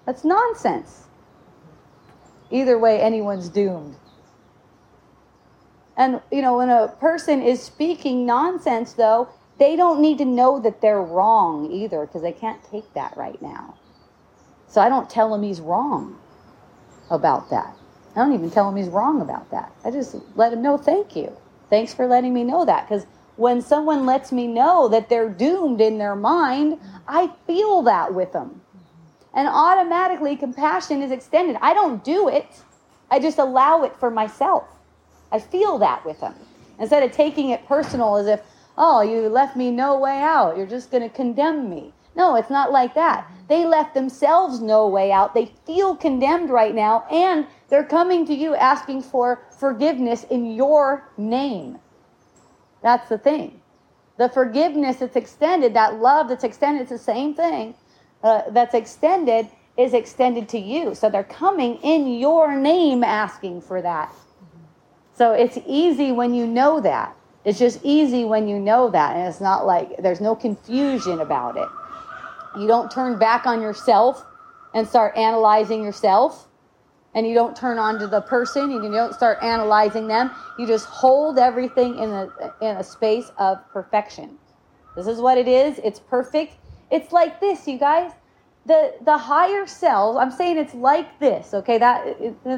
That's nonsense. Either way, anyone's doomed. And, you know, when a person is speaking nonsense, though, they don't need to know that they're wrong either because they can't take that right now. So I don't tell him he's wrong about that. I don't even tell him he's wrong about that. I just let him know, thank you. Thanks for letting me know that. Because when someone lets me know that they're doomed in their mind, I feel that with them. And automatically, compassion is extended. I don't do it, I just allow it for myself. I feel that with them. Instead of taking it personal as if, oh, you left me no way out, you're just going to condemn me. No, it's not like that. They left themselves no way out. They feel condemned right now, and they're coming to you asking for forgiveness in your name. That's the thing. The forgiveness that's extended, that love that's extended, it's the same thing uh, that's extended is extended to you. So they're coming in your name asking for that. So it's easy when you know that. It's just easy when you know that. And it's not like there's no confusion about it. You don't turn back on yourself and start analyzing yourself. And you don't turn on to the person and you don't start analyzing them. You just hold everything in a, in a space of perfection. This is what it is. It's perfect. It's like this, you guys. The, the higher selves, I'm saying it's like this, okay? That,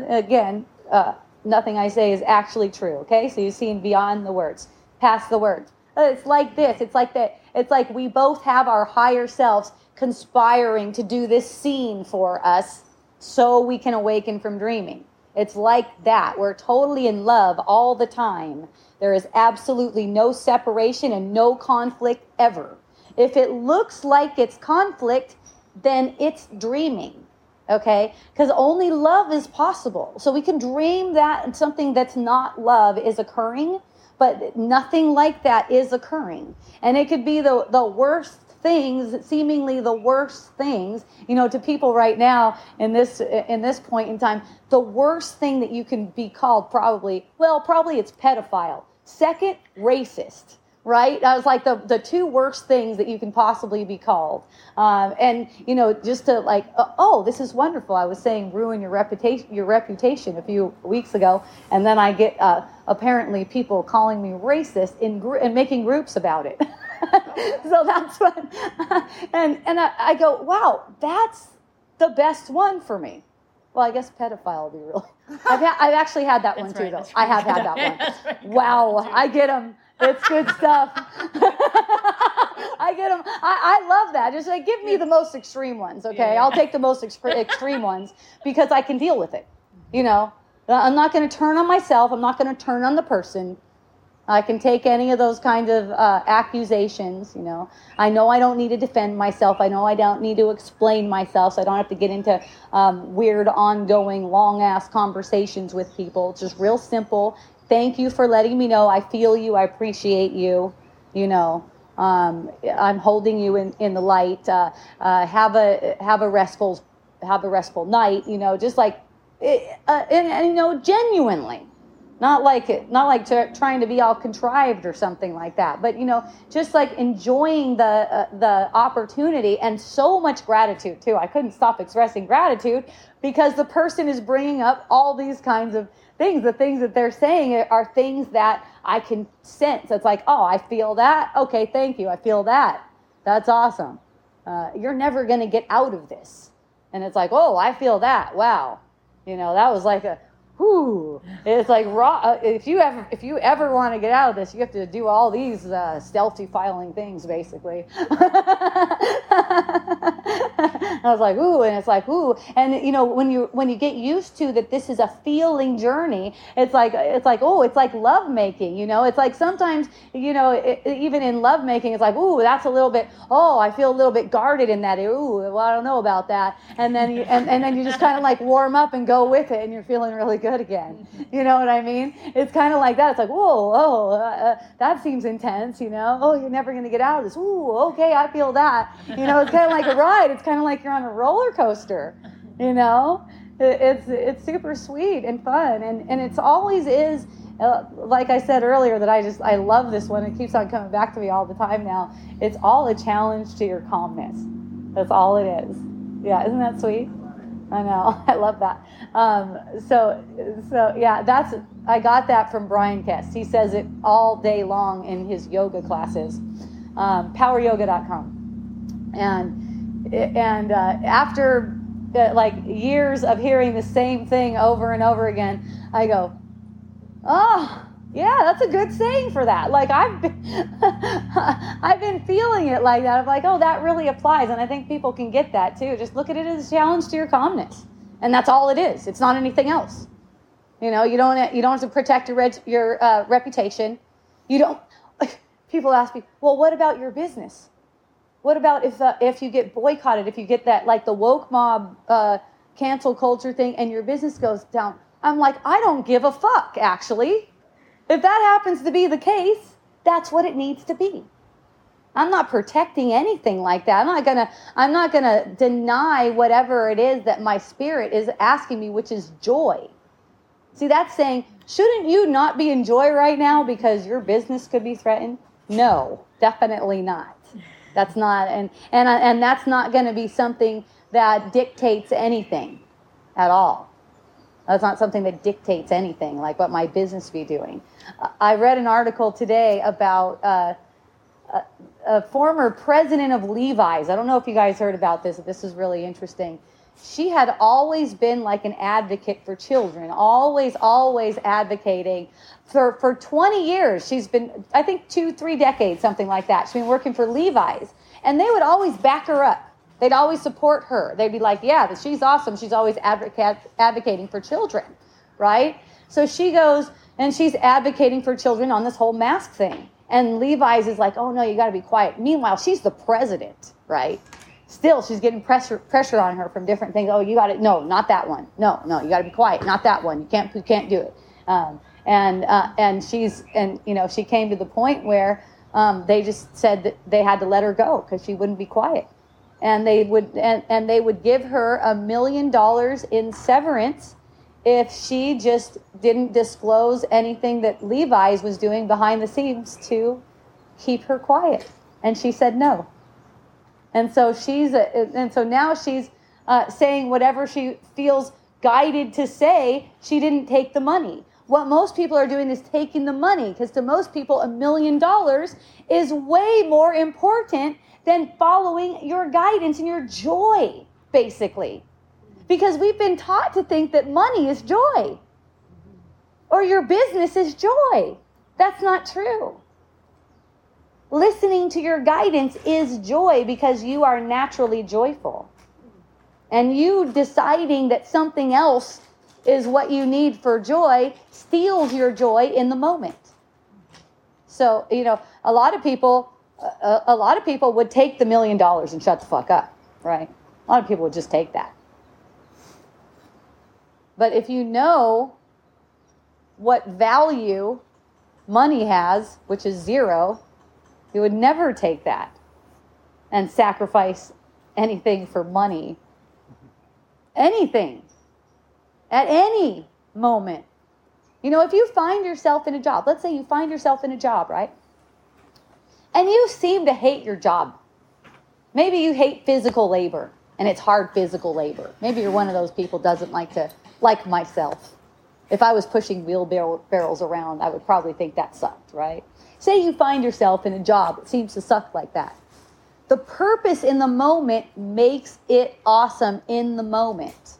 again, uh, nothing I say is actually true, okay? So you're seeing beyond the words, past the words. Uh, It's like this. It's like that. It's like we both have our higher selves conspiring to do this scene for us so we can awaken from dreaming. It's like that. We're totally in love all the time. There is absolutely no separation and no conflict ever. If it looks like it's conflict, then it's dreaming okay because only love is possible so we can dream that something that's not love is occurring but nothing like that is occurring. And it could be the the worst things seemingly the worst things you know to people right now in this in this point in time the worst thing that you can be called probably well probably it's pedophile. Second racist right? I was like the, the two worst things that you can possibly be called. Um, and, you know, just to like, uh, oh, this is wonderful. I was saying ruin your reputation, your reputation a few weeks ago. And then I get uh, apparently people calling me racist in gr- and making groups about it. <laughs> so that's what, <laughs> and, and I, I go, wow, that's the best one for me. Well, I guess pedophile would be really. I've, ha- I've actually had that <laughs> one That's too, though. that's I have had that one. That's right. Wow, I get them. It's good stuff. <laughs> I get them. I, I love that. Just like give me the most extreme ones, okay? Yeah. I'll take the most extre- extreme ones because I can deal with it. You know, I'm not going to turn on myself. I'm not going to turn on the person. I can take any of those kind of uh, accusations. You know, I know I don't need to defend myself. I know I don't need to explain myself. So I don't have to get into um, weird, ongoing, long ass conversations with people. It's just real simple. Thank you for letting me know. I feel you. I appreciate you. You know, um, I'm holding you in, in the light. Uh, uh, have a have a restful have a restful night. You know, just like eh, uh, and, and you know, genuinely not like it not like tr- trying to be all contrived or something like that but you know just like enjoying the uh, the opportunity and so much gratitude too i couldn't stop expressing gratitude because the person is bringing up all these kinds of things the things that they're saying are things that i can sense. It's like oh i feel that? Okay thank you i feel that. That's awesome. Uh, you're never going to get out of this. And it's like oh i feel that wow. You know that was like a whew. It's like raw. Uh, if you ever, if you ever want to get out of this, you have to do all these uh, stealthy filing things, basically. <laughs> I was like, ooh, and it's like, ooh, and you know, when you when you get used to that, this is a feeling journey. It's like it's like oh, it's like love making. You know, it's like sometimes you know, it, even in love making, it's like ooh, that's a little bit. Oh, I feel a little bit guarded in that. Ooh, well, I don't know about that. And then you and, and then you just kind of like warm up and go with it, and you're feeling really good again. <laughs> You know what I mean? It's kind of like that. It's like whoa, oh, uh, that seems intense. You know, oh, you're never gonna get out of this. Ooh, okay, I feel that. You know, it's kind of like a ride. It's kind of like you're on a roller coaster. You know, It- it's it's super sweet and fun, and and it's always is. Uh, like I said earlier, that I just I love this one. It keeps on coming back to me all the time now. It's all a challenge to your calmness. That's all it is. Yeah, isn't that sweet? I know. <laughs> I love that. Um, so, so yeah, that's I got that from Bryan Kest. He says it all day long in his yoga classes. Um, PowerYoga.com, and and uh, after uh, like years of hearing the same thing over and over again, I go, oh. Yeah, that's a good saying for that. Like I've been, <laughs> I've been feeling it like that. I'm like, oh, that really applies, and I think people can get that too. Just look at it as a challenge to your calmness, and that's all it is. It's not anything else. You know, you don't you don't have to protect your your uh, reputation. You don't. <laughs> People ask me, well, what about your business? What about if uh, if you get boycotted? If you get that like the woke mob uh, cancel culture thing, and your business goes down? I'm like, I don't give a fuck. Actually, if that happens to be the case, that's what it needs to be. I'm not protecting anything like that. I'm not gonna I'm not gonna deny whatever it is that my spirit is asking me, which is joy. See, that's saying, shouldn't you not be in joy right now because your business could be threatened? No, definitely not. That's not, and and and that's not going to be something that dictates anything at all. That's not something that dictates anything, like what my business be doing. I read an article today about uh, a, a former president of Levi's. I don't know if you guys heard about this. This is really interesting. She had always been like an advocate for children, always, always advocating. For, for 20 years, she's been, I think, two, three decades, something like that. She's been working for Levi's. And they would always back her up. They'd always support her. They'd be like, yeah, she's awesome. She's always advocate, advocating for children, right? So she goes and she's advocating for children on this whole mask thing. And Levi's is like, oh no, you got to be quiet. Meanwhile, she's the president, right? Still, she's getting pressure pressure on her from different things. Oh, you got to no, not that one. No, no, you got to be quiet. Not that one. You can't you can't do it. Um, and uh, and she's and you know she came to the point where um, they just said that they had to let her go because she wouldn't be quiet and they would and, and they would give her a million dollars in severance if she just didn't disclose anything that Levi's was doing behind the scenes to keep her quiet. And she said no. And so she's, a, and so now she's uh, saying whatever she feels guided to say. She didn't take the money. What most people are doing is taking the money because to most people, a million dollars is way more important than following your guidance and your joy, basically. Because we've been taught to think that money is joy or your business is joy. That's not true. Listening to your guidance is joy because you are naturally joyful. And you deciding that something else is what you need for joy steals your joy in the moment. So, you know, a lot of people a, a lot of people would take the million dollars and shut the fuck up, right? A lot of people would just take that. But if you know what value money has, which is zero, you would never take that and sacrifice anything for money. Anything. At any moment. You know, if you find yourself in a job, let's say you find yourself in a job, right? And you seem to hate your job. Maybe you hate physical labor and it's hard physical labor. Maybe you're one of those people doesn't like to like myself. If I was pushing wheelbarrows around, I would probably think that sucked, right? Say you find yourself in a job that seems to suck like that. The purpose in the moment makes it awesome in the moment.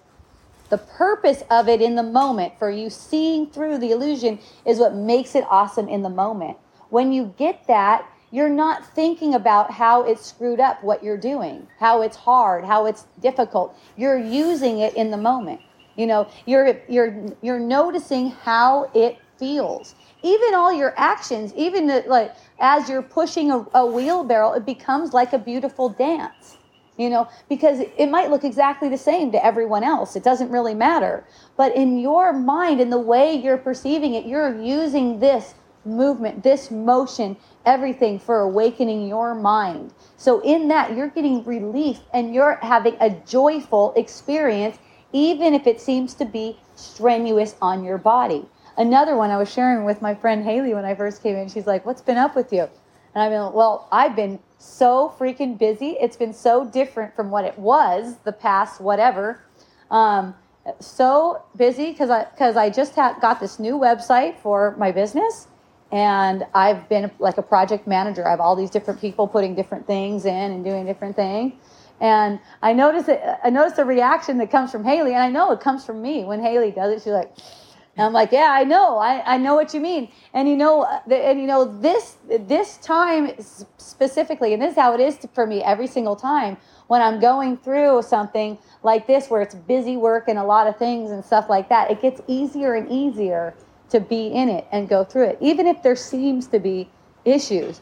The purpose of it in the moment, for you seeing through the illusion, is what makes it awesome in the moment. When you get that, you're not thinking about how it's screwed up what you're doing, how it's hard, how it's difficult. You're using it in the moment. You know, you're you're you're noticing how it feels. Even all your actions, even the, like as you're pushing a, a wheelbarrow, it becomes like a beautiful dance. You know, because it might look exactly the same to everyone else. It doesn't really matter. But in your mind, in the way you're perceiving it, you're using this movement, this motion, everything for awakening your mind. So, in that, you're getting relief and you're having a joyful experience even if it seems to be strenuous on your body. Another one I was sharing with my friend Haley when I first came in. She's like, What's been up with you? And I've been, Well, I've been so freaking busy. It's been so different from what it was the past whatever. Um, so busy because I because I just ha- got this new website for my business, and I've been like a project manager. I have all these different people putting different things in and doing different things. And I notice it, I notice the reaction that comes from Haley, and I know it comes from me when Haley does it. She's like, I'm like, yeah, I know, I, I know what you mean. And you know, and you know this this time specifically, and this is how it is for me every single time when I'm going through something like this, where it's busy work and a lot of things and stuff like that. It gets easier and easier to be in it and go through it, even if there seems to be issues.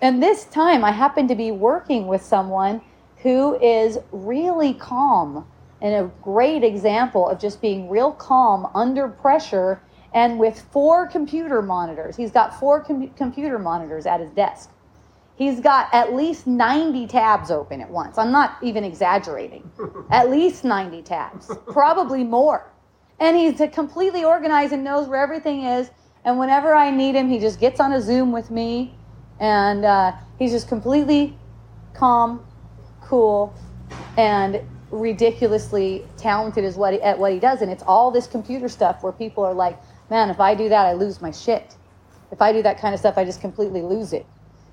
And this time, I happen to be working with someone who is really calm and a great example of just being real calm under pressure and with four computer monitors. He's got four com- computer monitors at his desk. He's got at least 90 tabs open at once. I'm not even exaggerating. <laughs> at least 90 tabs, probably more. And he's completely organized and knows where everything is. And whenever I need him, he just gets on a Zoom with me and uh, he's just completely calm cool, and ridiculously talented is what he, at what he does. And it's all this computer stuff where people are like, man, if I do that, I lose my shit. If I do that kind of stuff, I just completely lose it.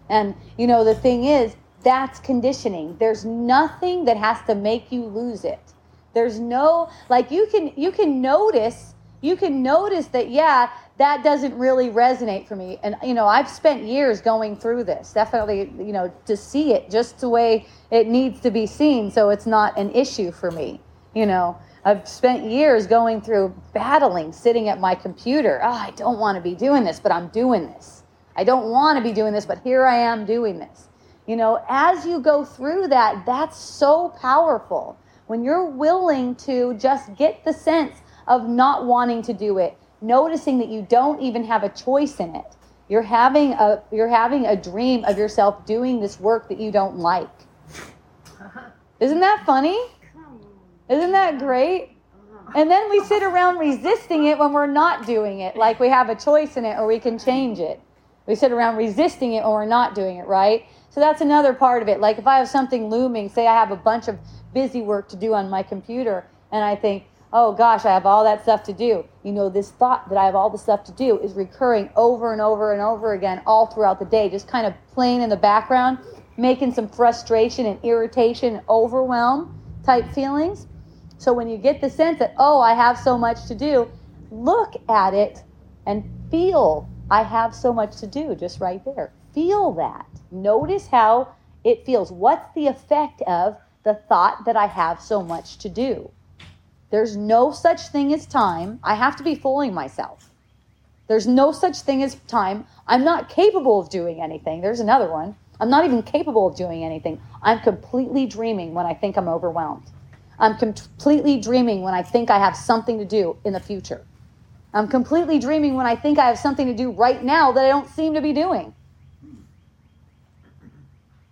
And, you know, the thing is, that's conditioning. There's nothing that has to make you lose it. There's no, like, you can, you can notice, you can notice that, yeah, that doesn't really resonate for me. And, you know, I've spent years going through this, definitely, you know, to see it just the way it needs to be seen so it's not an issue for me. You know, I've spent years going through battling, sitting at my computer. Oh, I don't want to be doing this, but I'm doing this. I don't want to be doing this, but here I am doing this. You know, as you go through that, that's so powerful. When you're willing to just get the sense of not wanting to do it, noticing that you don't even have a choice in it. You're having a you're having a dream of yourself doing this work that you don't like. <laughs> Isn't that funny? Isn't that great? Uh-huh. And then we sit around resisting it when we're not doing it, like we have a choice in it or we can change it. We sit around resisting it or we're not doing it, right? So that's another part of it. Like if I have something looming, say I have a bunch of busy work to do on my computer, and I think, oh gosh, I have all that stuff to do. You know, this thought that I have all the stuff to do is recurring over and over and over again all throughout the day, just kind of playing in the background, making some frustration and irritation and overwhelm type feelings. So when you get the sense that, oh, I have so much to do, look at it and feel I have so much to do just right there. Feel that. Notice how it feels. What's the effect of the thought that I have so much to do? There's no such thing as time. I have to be fooling myself. There's no such thing as time. I'm not capable of doing anything. There's another one. I'm not even capable of doing anything. I'm completely dreaming when I think I'm overwhelmed. I'm completely dreaming when I think I have something to do in the future. I'm completely dreaming when I think I have something to do right now that I don't seem to be doing.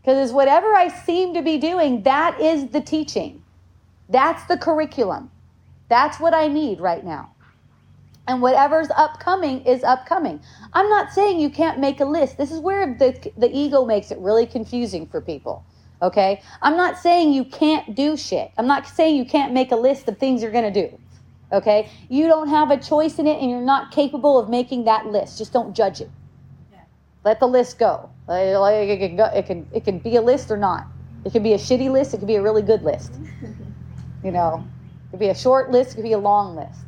Because whatever I seem to be doing, that is the teaching. That's the curriculum. That's what I need right now. And whatever's upcoming is upcoming. I'm not saying you can't make a list. This is where the, the ego makes it really confusing for people. Okay? I'm not saying you can't do shit. I'm not saying you can't make a list of things you're going to do. Okay? You don't have a choice in it and you're not capable of making that list. Just don't judge it. Yeah. Let the list go. Like, it, can go. it can it can be a list or not. It can be a shitty list, it can be a really good list. You know, it could be a short list, it could be a long list.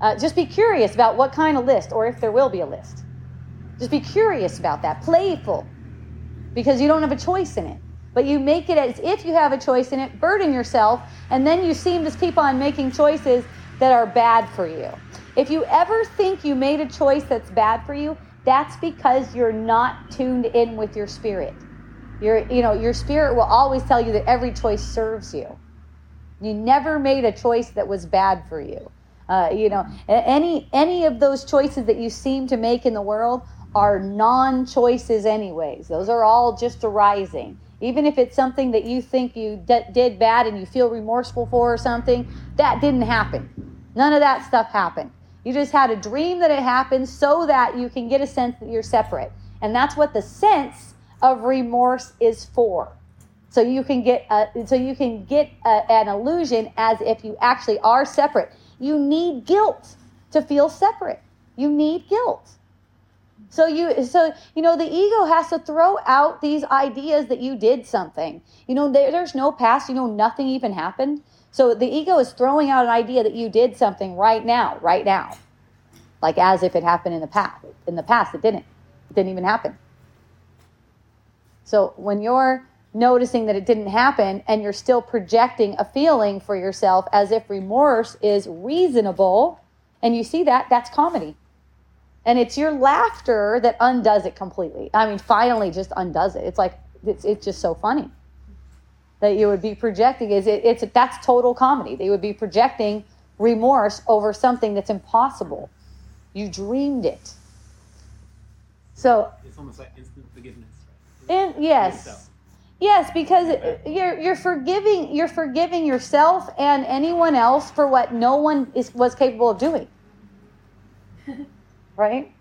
Uh, just be curious about what kind of list or if there will be a list. Just be curious about that. Playful. Because you don't have a choice in it but you make it as if you have a choice in it, burden yourself, and then you seem to keep on making choices that are bad for you. If you ever think you made a choice that's bad for you, that's because you're not tuned in with your spirit. Your, you know, your spirit will always tell you that every choice serves you. You never made a choice that was bad for you. Uh, you know, any any of those choices that you seem to make in the world are non-choices, anyways. Those are all just arising. Even if it's something that you think you d- did bad and you feel remorseful for or something, that didn't happen. None of that stuff happened. You just had a dream that it happened so that you can get a sense that you're separate. And that's what the sense of remorse is for. So you can get a, so you can get a, an illusion as if you actually are separate. You need guilt to feel separate. You need guilt. So you so you know the ego has to throw out these ideas that you did something. You know there, there's no past, you know nothing even happened. So the ego is throwing out an idea that you did something right now, right now. Like as if it happened in the past. In the past it didn't. It didn't even happen. So when you're noticing that it didn't happen and you're still projecting a feeling for yourself as if remorse is reasonable and you see that that's comedy and it's your laughter that undoes it completely. I mean, finally, just undoes it. It's like it's it's just so funny that you would be projecting. Is it? It's that's total comedy. They would be projecting remorse over something that's impossible. You dreamed it. So it's almost like instant forgiveness. Right? And yes. Yes, because you're you're forgiving you're forgiving yourself and anyone else for what no one is was capable of doing. <laughs> right?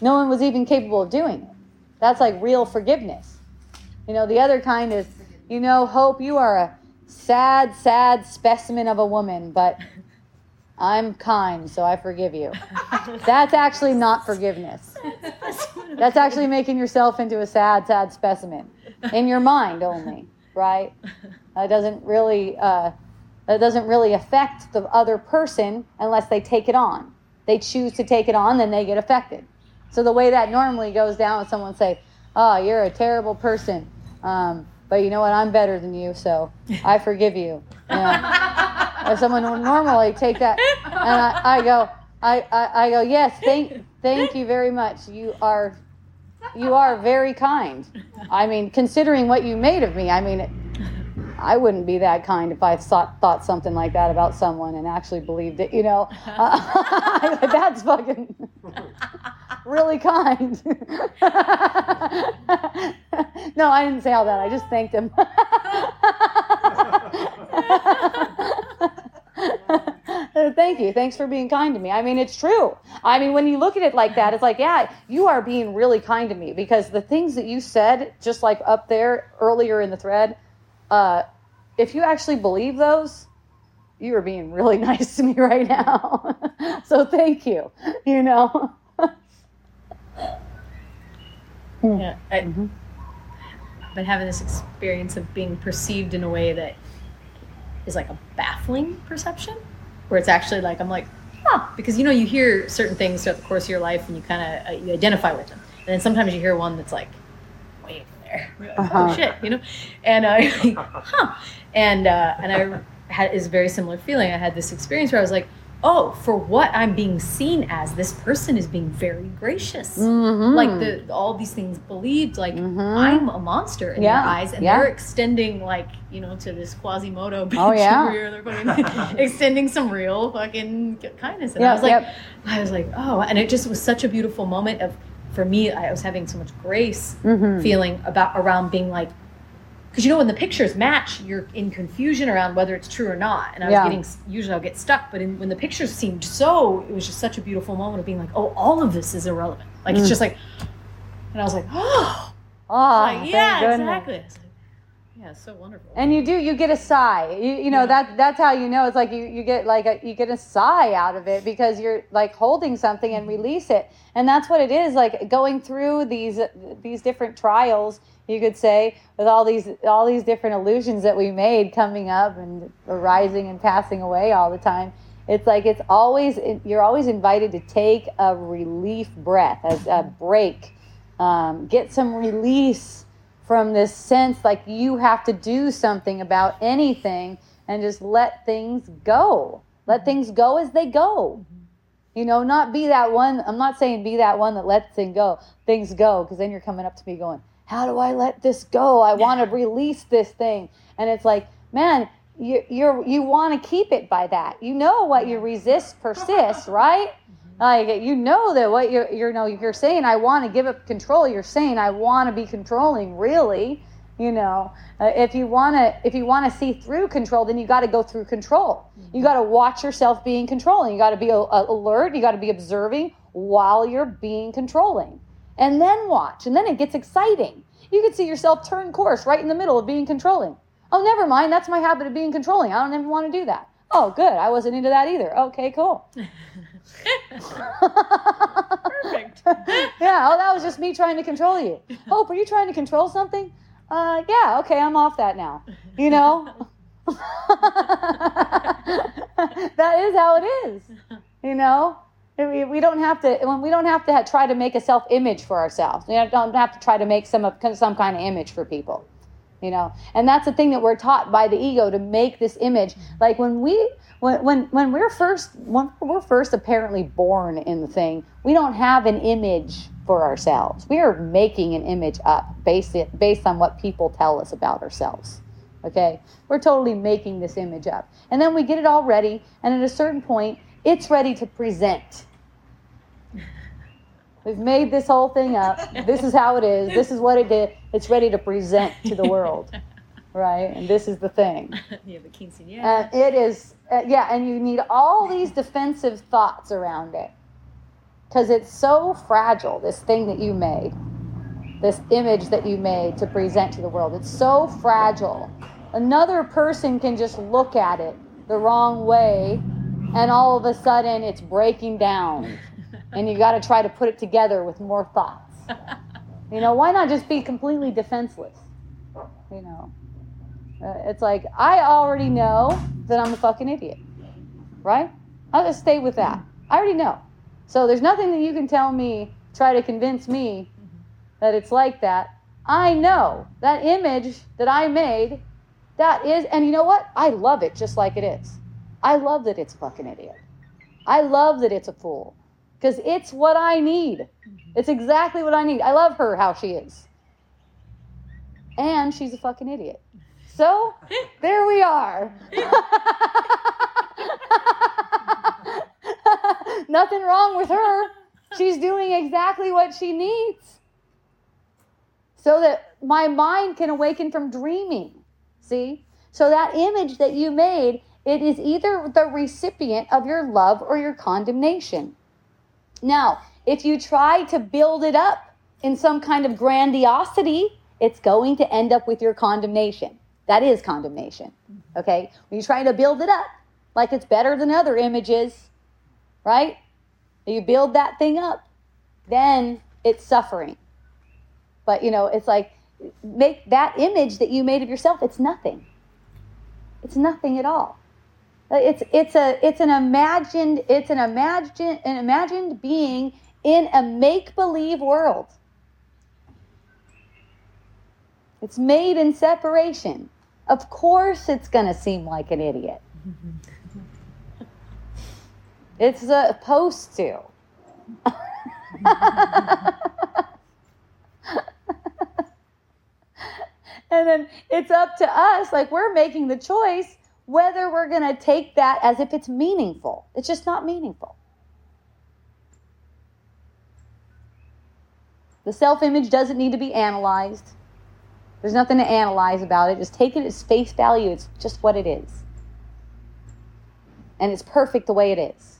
No one was even capable of doing it. That's like real forgiveness. You know, the other kind is, you know, Hope, you are a sad, sad specimen of a woman, but <laughs> I'm kind, so I forgive you. That's actually not forgiveness. That's actually making yourself into a sad, sad specimen in your mind only, right? That doesn't really uh, that doesn't really affect the other person unless they take it on they choose to take it on, then they get affected. So the way that normally goes down is someone say, "Oh, you're a terrible person," um, but you know what? I'm better than you, so I forgive you. you <laughs> know? someone would normally take that, and I, I go, I, I, I go, yes, thank, thank you very much. You are, you are very kind. I mean, considering what you made of me, I mean. I wouldn't be that kind if I thought, thought something like that about someone and actually believed it, you know. Uh, <laughs> <laughs> that's fucking really <laughs> kind. <laughs> no, I didn't say all that. I just thanked him. <laughs> thank you. Thanks for being kind to me. I mean, it's true. I mean, when you look at it like that, it's like, yeah, you are being really kind to me because the things that you said, just like up there earlier in the thread, uh, if you actually believe those, you are being really nice to me right now. so thank you. You know. Yeah, I, Mhm. I've been having this experience of being perceived in a way that is like a baffling perception, where it's actually like I'm like, huh, because you know you hear certain things throughout the course of your life and you kind of uh, you identify with them, and then sometimes you hear one that's like, wait there, <laughs> Uh-huh. oh shit, you know, and <laughs> I, huh, and uh, and I had is a very similar feeling. I had this experience where I was like. Oh, for what I'm being seen as, this person is being very gracious Mhm. like the all these things believed like Mhm. i'm a monster in Yeah, their eyes and yeah. they're extending like you know to this quasimodo bitch Oh, yeah. here they're fucking <laughs> extending some real fucking kindness and i was like yep. i was like oh and it just was such a beautiful moment of for me i was having so much grace Mhm. feeling about around being like because you know when the pictures match you're in confusion around whether it's true or not and i was Yeah. getting usually i'll get stuck but in, when the pictures seemed so it was just such a beautiful moment of being like oh all of this is irrelevant like Mm. it's just like <gasps> and i was like oh Oh, like, yeah exactly I was like, yeah so wonderful And you do, you get a sigh. You, you know Yeah. that that's how you know. It's like you, you get like a you get a sigh out of it because you're like holding something and release it, and that's what it is. Like going through these these different trials, you could say, with all these all these different illusions that we made coming up and arising and passing away all the time. It's like it's always you're always invited to take a relief breath, as a break, um, get some release from this sense like you have to do something about anything and just let things go. Let things go as they go. You know, not be that one. I'm not saying be that one that lets things go, things go, because then you're coming up to me going, "How do I let this go? I want to release this thing." And it's like, man, you you're you want to keep it by that. You know what you resist <laughs> persists, right? Like you know that what you're you know you're saying I want to give up control. You're saying I want to be controlling. Really, you know, uh, if you want to if you want to see through control, then you got to go through control. You got to watch yourself being controlling. You got to be a, a- alert. You got to be observing while you're being controlling, and then watch. And then it gets exciting. You can see yourself turn course right in the middle of being controlling. Oh, never mind. That's my habit of being controlling. I don't even want to do that. Oh, good. I wasn't into that either. Okay, cool. <laughs> <laughs> Perfect. yeah. Oh, that was just me trying to control you. Hope, are you trying to control something? Uh, yeah. Okay, I'm off that now. You know. <laughs> that is how it is. You know. We, don't have to when we don't have to try to make a self image for ourselves. We don't have to try to make some some kind of image for people. You know, and that's the thing that we're taught by the ego to make this image. Like when we when when when we're first when we're first apparently born in the thing, we don't have an image for ourselves. We are making an image up based it, based on what people tell us about ourselves. Okay, we're totally making this image up, and then we get it all ready, and at a certain point, it's ready to present. We've made this whole thing up. This is how it is. This is what it did. It's ready to present to the world, right? And this is the thing. you have a quinceanera. It is, uh, yeah, and you need all these defensive thoughts around it. Because it's so fragile, this thing that you made, this image that you made to present to the world. It's so fragile. Another person can just look at it the wrong way, and all of a sudden it's breaking down. <laughs> And you got to try to put it together with more thoughts. <laughs> You know, why not just be completely defenseless? You know, uh, it's like I already know that I'm a fucking idiot, right? I'll just stay with that. I already know. So there's nothing that you can tell me, try to convince me that it's like that. I know that image that I made, that is, and you know what? I love it just like it is. I love that it's a fucking idiot. I love that it's a fool because it's what I need. Mm-hmm. It's exactly what I need. I love her how she is. And she's a fucking idiot. So <laughs> there we are. <laughs> Nothing wrong with her. She's doing exactly what she needs. So that my mind can awaken from dreaming. See? So that image that you made It is either the recipient of your love or your condemnation. Now, if you try to build it up in some kind of grandiosity, it's going to end up with your condemnation. That is condemnation. Okay? When you try to build it up like it's better than other images, right? You build that thing up, then it's suffering. But, you know, it's like make that image that you made of yourself, it's nothing. It's nothing at all. Uh, it's it's a it's an imagined it's an imagined an imagined being in a make believe world. It's made in separation. Of course, it's going to seem like an idiot. <laughs> it's supposed to. <laughs> and then it's up to us, like we're making the choice whether we're going to take that as if it's meaningful. It's just not meaningful. The self image doesn't need to be analyzed. There's nothing to analyze about it. Just take it as face value. It's just what it is. And it's perfect the way it is.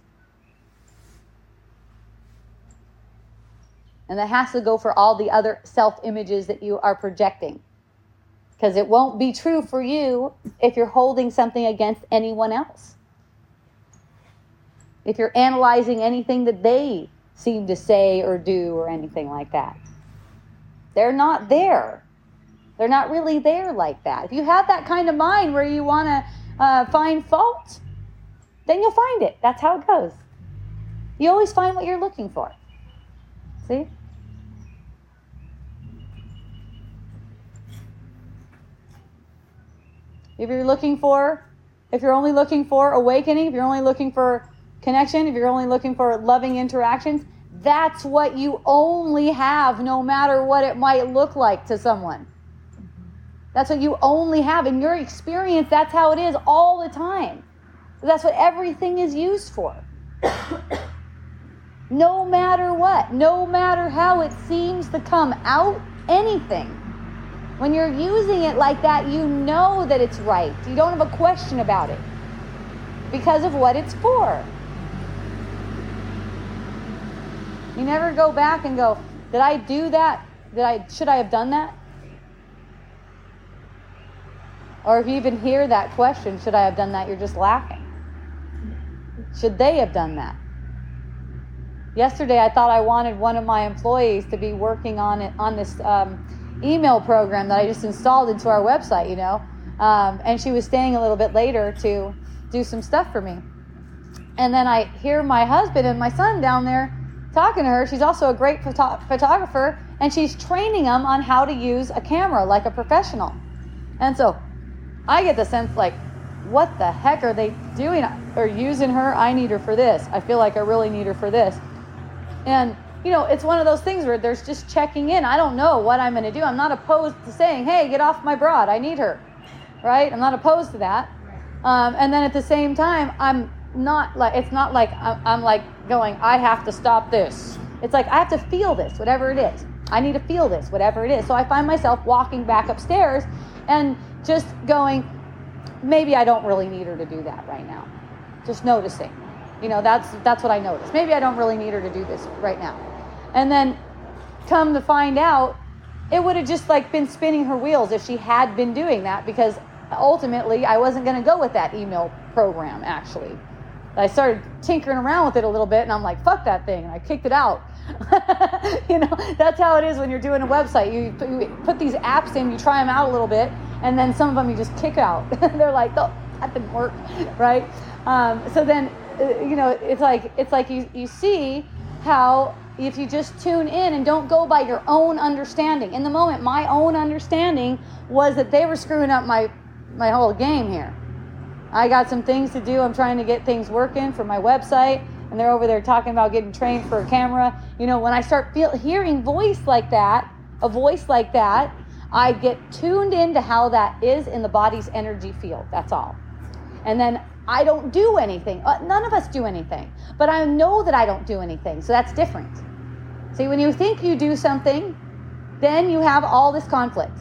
And that has to go for all the other self images that you are projecting. Because it won't be true for you if you're holding something against anyone else. If you're analyzing anything that they seem to say or do or anything like that, they're not there. They're not really there like that. If you have that kind of mind where you want to uh, find fault, then you'll find it. That's how it goes. You always find what you're looking for. See? If you're looking for, if you're only looking for awakening, if you're only looking for connection, if you're only looking for loving interactions, that's what you only have no matter what it might look like to someone. That's what you only have. In your experience, that's how it is all the time. That's what everything is used for. <coughs> no matter what, no matter how it seems to come out, anything. When you're using it like that, you know that it's right. You don't have a question about it because of what it's for. You never go back and go, did I do that? Did I should I have done that? Or if you even hear that question, should I have done that? You're just laughing. Should they have done that? Yesterday, I thought I wanted one of my employees to be working on it on this um, email program that I just installed into our website, you know. Um, and she was staying a little bit later to do some stuff for me. And then I hear my husband and my son down there talking to her. She's also a great photo- photographer, and she's training them on how to use a camera like a professional. And so I get the sense like, what the heck are they doing or using her? I need her for this. I feel like I really need her for this. And, you know, it's one of those things where there's just checking in. I don't know what I'm going to do. I'm not opposed to saying, hey, get off my broad. I need her. Right? I'm not opposed to that. Um, and then at the same time, I'm not like, it's not like I'm, I'm like going, I have to stop this. It's like, I have to feel this, whatever it is. I need to feel this, whatever it is. So I find myself walking back upstairs and just going, maybe I don't really need her to do that right now. Just noticing. You know, that's that's what I noticed. Maybe I don't really need her to do this right now. And then come to find out, it would have just like been spinning her wheels if she had been doing that because ultimately I wasn't going to go with that email program actually. I started tinkering around with it a little bit and I'm like, fuck that thing. And I kicked it out. <laughs> you know, that's how it is when you're doing a website. You, you put these apps in, you try them out a little bit, and then some of them you just kick out. <laughs> They're like, oh, that didn't work, <laughs> right? Um, so then, you know, it's like it's like you you see how if you just tune in and don't go by your own understanding. In the moment, my own understanding was that they were screwing up my my whole game here. I got some things to do. I'm trying to get things working for my website, and they're over there talking about getting trained for a camera. You know, when I start feel, hearing voice like that, a voice like that, I get tuned into how that is in the body's energy field. That's all. And then I don't do anything. Uh, none of us do anything. But I know that I don't do anything. So that's different. See, when you think you do something, then you have all this conflict.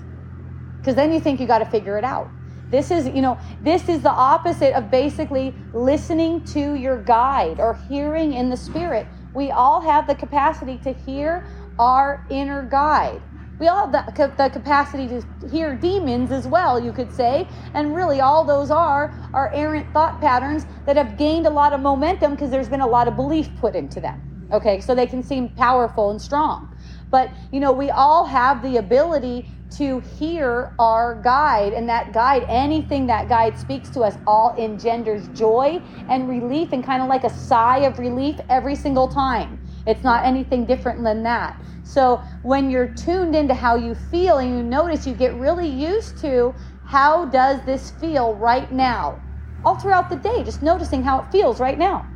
Because then you think you got to figure it out. This is, you know, this is the opposite of basically listening to your guide or hearing in the spirit. We all have the capacity to hear our inner guide. We all have the, the capacity to hear demons as well, you could say. And really, all those are are errant thought patterns that have gained a lot of momentum because there's been a lot of belief put into them. Okay, so they can seem powerful and strong. But, you know, we all have the ability to hear our guide, and that guide, anything that guide speaks to us, all engenders joy and relief, and kind of like a sigh of relief every single time. It's not anything different than that. So when you're tuned into how you feel and you notice, you get really used to how does this feel right now? All throughout the day, just noticing how it feels right now.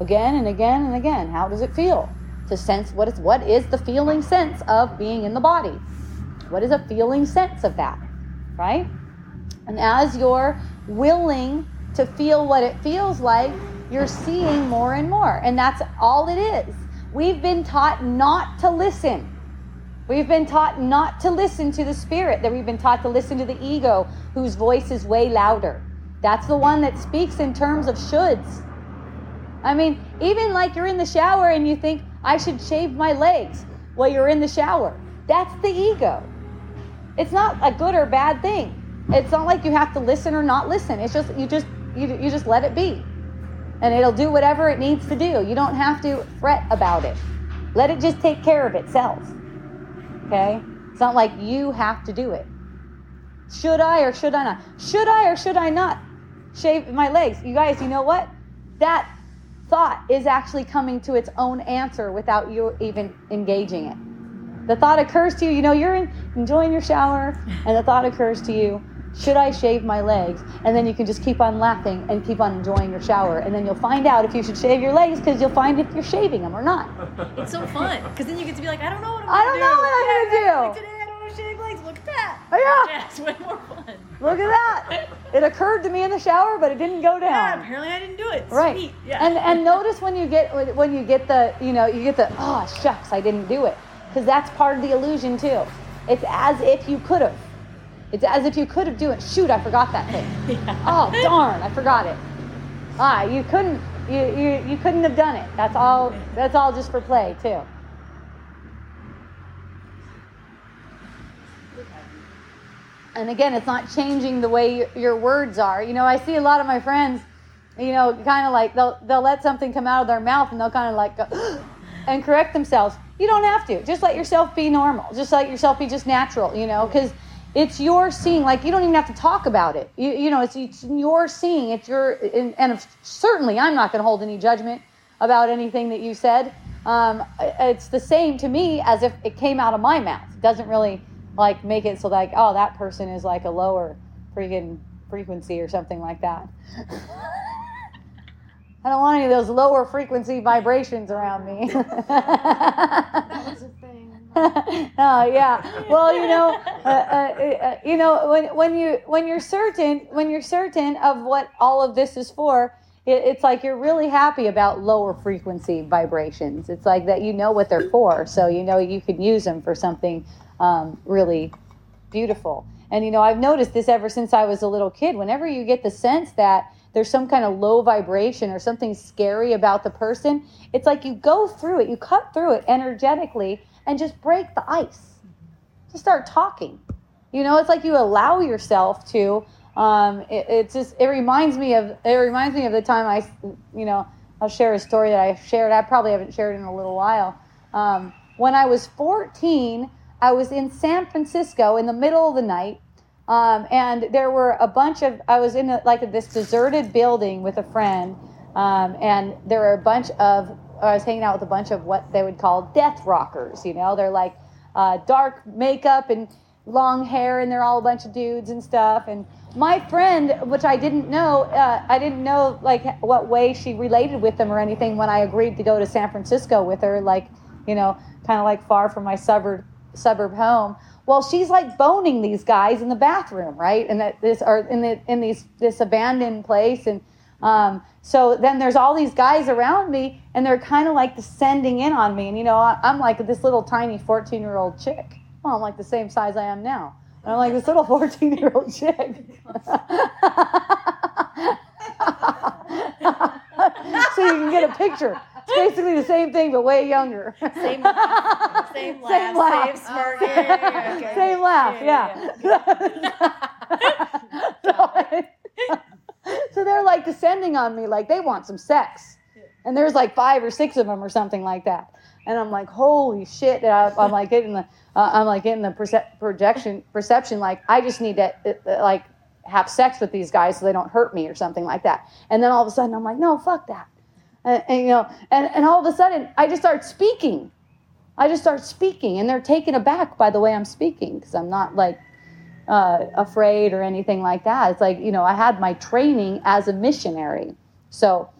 Again and again and again. How does it feel? To sense what is what is the feeling sense of being in the body? What is a feeling sense of that? Right? And as you're willing to feel what it feels like, you're seeing more and more. And that's all it is. We've been taught not to listen. We've been taught not to listen to the spirit, that we've been taught to listen to the ego, whose voice is way louder. That's the one that speaks in terms of shoulds. I mean, even like you're in the shower and you think, I should shave my legs while you're in the shower. That's the ego. It's not a good or bad thing. It's not like you have to listen or not listen. It's just you just you, you just let it be. And it'll do whatever it needs to do. You don't have to fret about it. Let it just take care of itself. Okay? It's not like you have to do it. Should I or should I not? Should I or should I not shave my legs? You guys, you know what? That thought is actually coming to its own answer without you even engaging it. The thought occurs to you, you know, you're enjoying your shower, and the thought occurs to you, should I shave my legs? And then you can just keep on laughing and keep on enjoying your shower. And then you'll find out if you should shave your legs because you'll find if you're shaving them or not. <laughs> It's so fun because then you get to be like, I don't know what I'm I don't know what I'm Yeah, gonna do. Today I don't want to shave legs. Look at that. Oh, yeah. Yeah, it's way more fun. Look at that. It occurred to me in the shower, but it didn't go down. Yeah, apparently I didn't do it. Right. Sweet. Yeah. And and <laughs> notice when you get when you get the you know you get the oh shucks I didn't do it because that's part of the illusion too. It's as if you could have. It's as if you could have do it. Shoot, I forgot that thing. <laughs> Oh darn, I forgot it. Ah, you couldn't you, you you couldn't have done it. That's all that's all just for play too. And again, it's not changing the way y- your words are. You know, I see a lot of my friends, you know, kind of like they'll they'll let something come out of their mouth and they'll kind of like go <gasps> and correct themselves. You don't have to. Just let yourself be normal. Just let yourself be just natural. You know, because it's your seeing. Like you don't even have to talk about it. You you know, it's, it's your seeing. It's your and, and certainly I'm not going to hold any judgment about anything that you said. Um, it's the same to me as if it came out of my mouth. It doesn't really like make it so like oh that person is like a lower freaking frequency or something like that. <laughs> I don't want any of those lower frequency vibrations around me. <laughs> That was a thing. <laughs> oh yeah. Well, you know, uh, uh, uh, you know, when when you when you're certain when you're certain of what all of this is for, it, it's like you're really happy about lower frequency vibrations. It's like that you know what they're for, so you know you can use them for something um, really beautiful. And you know, I've noticed this ever since I was a little kid. Whenever you get the sense that there's some kind of low vibration or something scary about the person, it's like you go through it, you cut through it energetically and just break the ice. Just start talking. You know, it's like you allow yourself to. Um, it, it's just it reminds me of it reminds me of the time I, you know, I'll share a story that I shared. I probably haven't shared in a little while. Um, when I was 14, I was in San Francisco in the middle of the night, um, and there were a bunch of. I was in a, like this deserted building with a friend, um, and there were a bunch of. I was hanging out with a bunch of what they would call death rockers. You know, they're like uh, dark makeup and long hair, and they're all a bunch of dudes and stuff. And my friend, which I didn't know, uh, I didn't know like what way she related with them or anything when I agreed to go to San Francisco with her, like you know, kind of like far from my suburb suburb home. Well, she's like boning these guys in the bathroom, right? And that this or in the in these this abandoned place, and um, so then there's all these guys around me, and they're kind of like descending in on me, and you know, I, I'm like this little tiny 14 year old chick. Well, I'm like the same size I am now. And I'm like, this little 14 year old chick. <laughs> so you can get a picture. It's basically the same thing, but way younger. Same laugh. Same laugh. Same laugh. Same smirk. Yeah, yeah, yeah, okay. Same laugh, Yeah, yeah. <laughs> so, <laughs> so they're like descending on me like they want some sex. And there's like five or six of them or something like that. And I'm like, holy shit! And I, I'm like getting the, uh, I'm like getting the projection perception. Like I just need to uh, like have sex with these guys so they don't hurt me or something like that. And then all of a sudden I'm like, no, fuck that. And, and, you know, and, and all of a sudden I just start speaking. I just start speaking, and they're taken aback by the way I'm speaking because I'm not like uh, afraid or anything like that. It's like you know I had my training as a missionary, so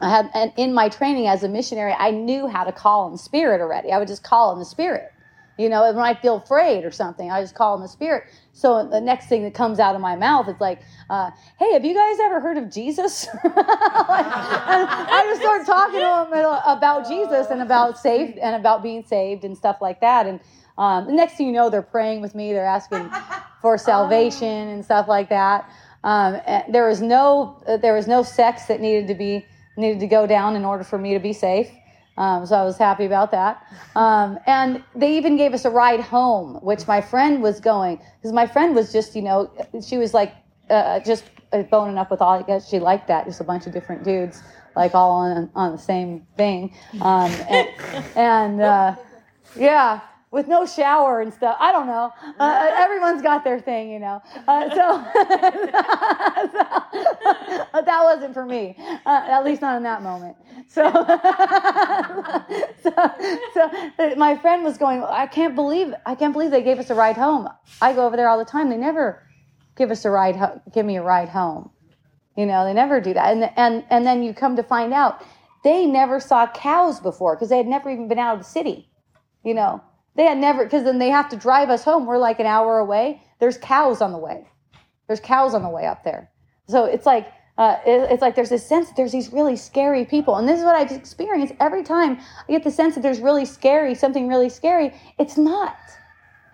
I had and in my training as a missionary, I knew how to call in the spirit already. I would just call in the spirit. You know, when I feel afraid or something, I just call in the spirit. So the next thing that comes out of my mouth it's like, uh, "Hey, have you guys ever heard of Jesus?" and <laughs> I just start talking to them about Jesus and about saved and about being saved and stuff like that. And um, the next thing you know, they're praying with me. They're asking <laughs> for salvation and stuff like that. Um, there was no there was no sex that needed to be needed to go down in order for me to be safe. Um, so I was happy about that. Um, and they even gave us a ride home, which my friend was going because my friend was just, you know, she was like uh, just uh, boning up with all. I guess she liked that, just a bunch of different dudes, like all on on the same thing. Um, and and uh, yeah, with no shower and stuff. I don't know. Uh, <laughs> everyone's got their thing, you know. Uh, so, <laughs> so that wasn't for me, uh, at least not in that moment. <laughs> So, so, so my friend was going. I can't believe. I can't believe they gave us a ride home. I go over there all the time. They never give us a ride. Ho- give me a ride home. You know, they never do that. And and and then you come to find out they never saw cows before because they had never even been out of the city. You know, they had never, because then they have to drive us home. We're like an hour away. There's cows on the way. There's cows on the way up there. So it's like, uh, it, it's like there's this sense that there's these really scary people. And this is what I've experienced every time I get the sense that there's really scary, something really scary. It's not.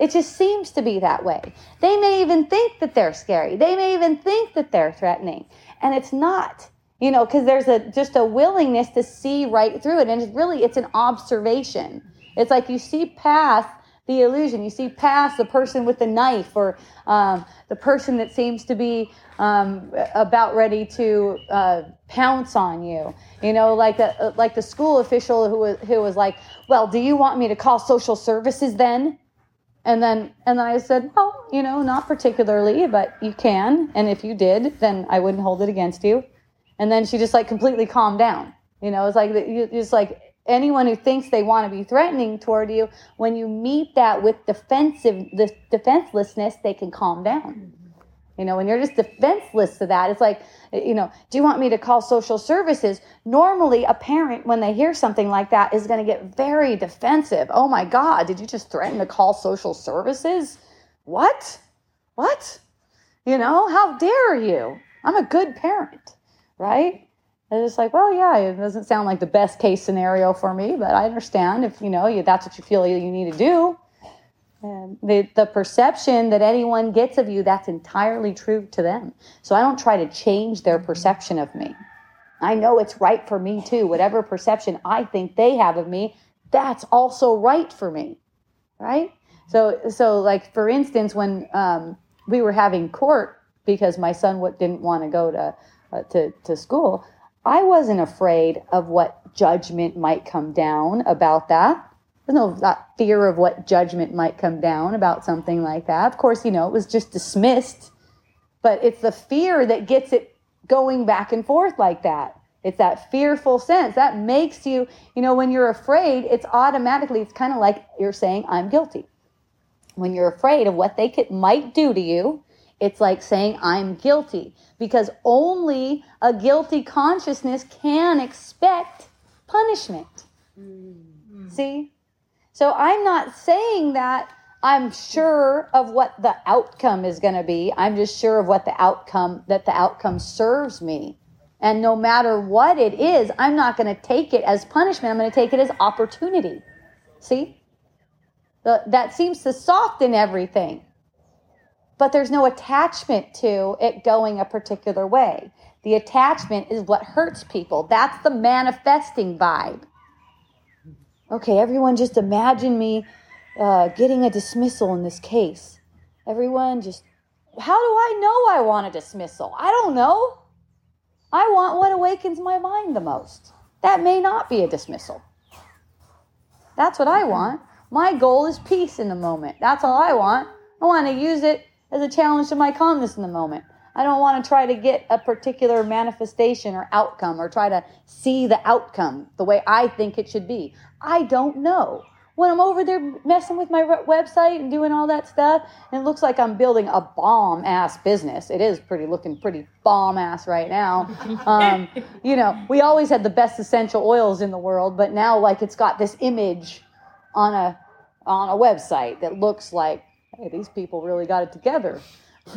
It just seems to be that way. They may even think that they're scary. They may even think that they're threatening. And it's not you know because there's a just a willingness to see right through it and it's really it's an observation it's like you see past the illusion. You see past the person with the knife or um, the person that seems to be um, about ready to uh, pounce on you. You know, like a, like the school official who was, who was like, "Well, do you want me to call social services then?" And then and then I said, "Well, you know, not particularly, but you can. And if you did, then I wouldn't hold it against you." And then she just like completely calmed down. You know, it's like you just like anyone who thinks they want to be threatening toward you, when you meet that with defensive, the defenselessness, they can calm down. Mm-hmm. You know, when you're just defenseless to that, it's like, you know, do you want me to call social services? Normally, a parent, when they hear something like that, is going to get very defensive. Oh my God, did you just threaten to call social services? What? What? You know, how dare you? I'm a good parent, right? It's just like, well, yeah, it doesn't sound like the best case scenario for me, but I understand if you know you, that's what you feel you need to do. And the, the perception that anyone gets of you, that's entirely true to them. So I don't try to change their perception of me. I know it's right for me too. Whatever perception I think they have of me, that's also right for me. Right? So, so like for instance, when um, we were having court because my son didn't want to go to, uh, to, to school, I wasn't afraid of what judgment might come down about that. There's no that fear of what judgment might come down about something like that. Of course, you know, it was just dismissed, but it's the fear that gets it going back and forth like that. It's that fearful sense that makes you, you know, when you're afraid, it's automatically, it's kind of like you're saying, I'm guilty. When you're afraid of what they could, might do to you, it's like saying, I'm guilty because only a guilty consciousness can expect punishment. Mm-hmm. See? So I'm not saying that I'm sure of what the outcome is going to be. I'm just sure of what the outcome, that the outcome serves me. And no matter what it is, I'm not going to take it as punishment. I'm going to take it as opportunity. See? The, that seems to soften everything. But there's no attachment to it going a particular way. The attachment is what hurts people. That's the manifesting vibe. Okay, everyone, just imagine me uh, getting a dismissal in this case. Everyone, just how do I know I want a dismissal? I don't know. I want what awakens my mind the most. That may not be a dismissal. That's what I want. My goal is peace in the moment. That's all I want. I want to use it as a challenge to my calmness in the moment. I don't want to try to get a particular manifestation or outcome or try to see the outcome the way I think it should be. I don't know. When I'm over there messing with my website and doing all that stuff, and it looks like I'm building a bomb ass business. It is pretty looking pretty bomb ass right now. <laughs> Um, you know, we always had the best essential oils in the world, but now like it's got this image on a on a website that looks like, hey, these people really got it together. <laughs>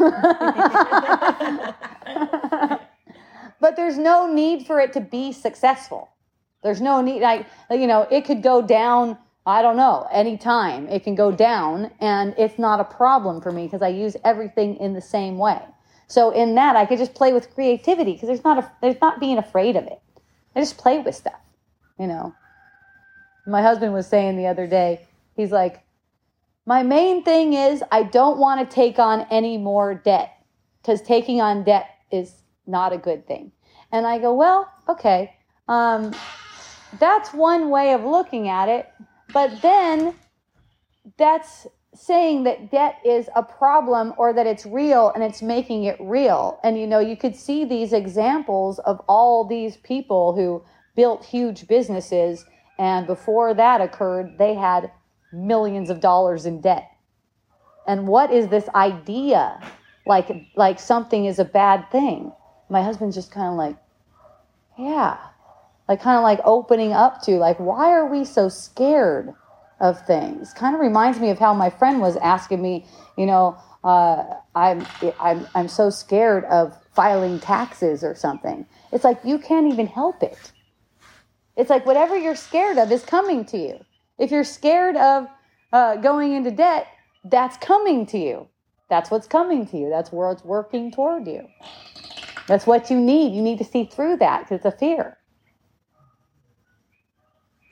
but there's no need for it to be successful. There's no need, like, you know, it could go down, I don't know, anytime. It can go down, and it's not a problem for me because I use everything in the same way. So in that, I could just play with creativity because there's not a, there's not being afraid of it. I just play with stuff, you know. My husband was saying the other day, he's like, my main thing is I don't want to take on any more debt because taking on debt is not a good thing. And I go, well, okay, um, that's one way of looking at it. But then that's saying that debt is a problem or that it's real and it's making it real. And you know, you could see these examples of all these people who built huge businesses. And before that occurred, they had millions of dollars in debt. And what is this idea? Like like something is a bad thing. My husband's just kind of like, yeah. Like kind of like opening up to like why are we so scared of things? Kind of reminds me of how my friend was asking me, you know, uh, I'm I'm I'm so scared of filing taxes or something. It's like you can't even help it. It's like whatever you're scared of is coming to you. If you're scared of uh, going into debt, that's coming to you. That's what's coming to you. That's where it's working toward you. That's what you need. You need to see through that because it's a fear.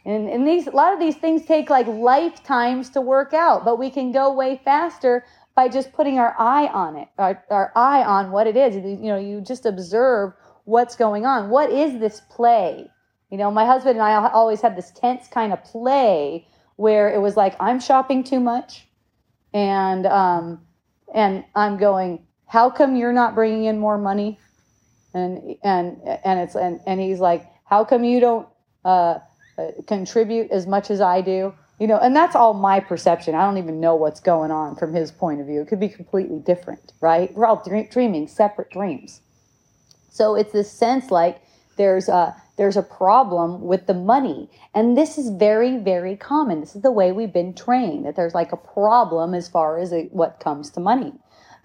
And, and these a lot of these things take like lifetimes to work out, but we can go way faster by just putting our eye on it, our, our eye on what it is. You know, you just observe what's going on. What is this play? You know, my husband and I always had this tense kind of play where it was like I'm shopping too much, and um, and I'm going, how come you're not bringing in more money? And and and it's and and he's like, how come you don't uh, uh, contribute as much as I do? You know, and that's all my perception. I don't even know what's going on from his point of view. It could be completely different, right? We're all dreaming separate dreams. So it's this sense like there's a there's a problem with the money. And this is very, very common. This is the way we've been trained that there's like a problem as far as it, what comes to money.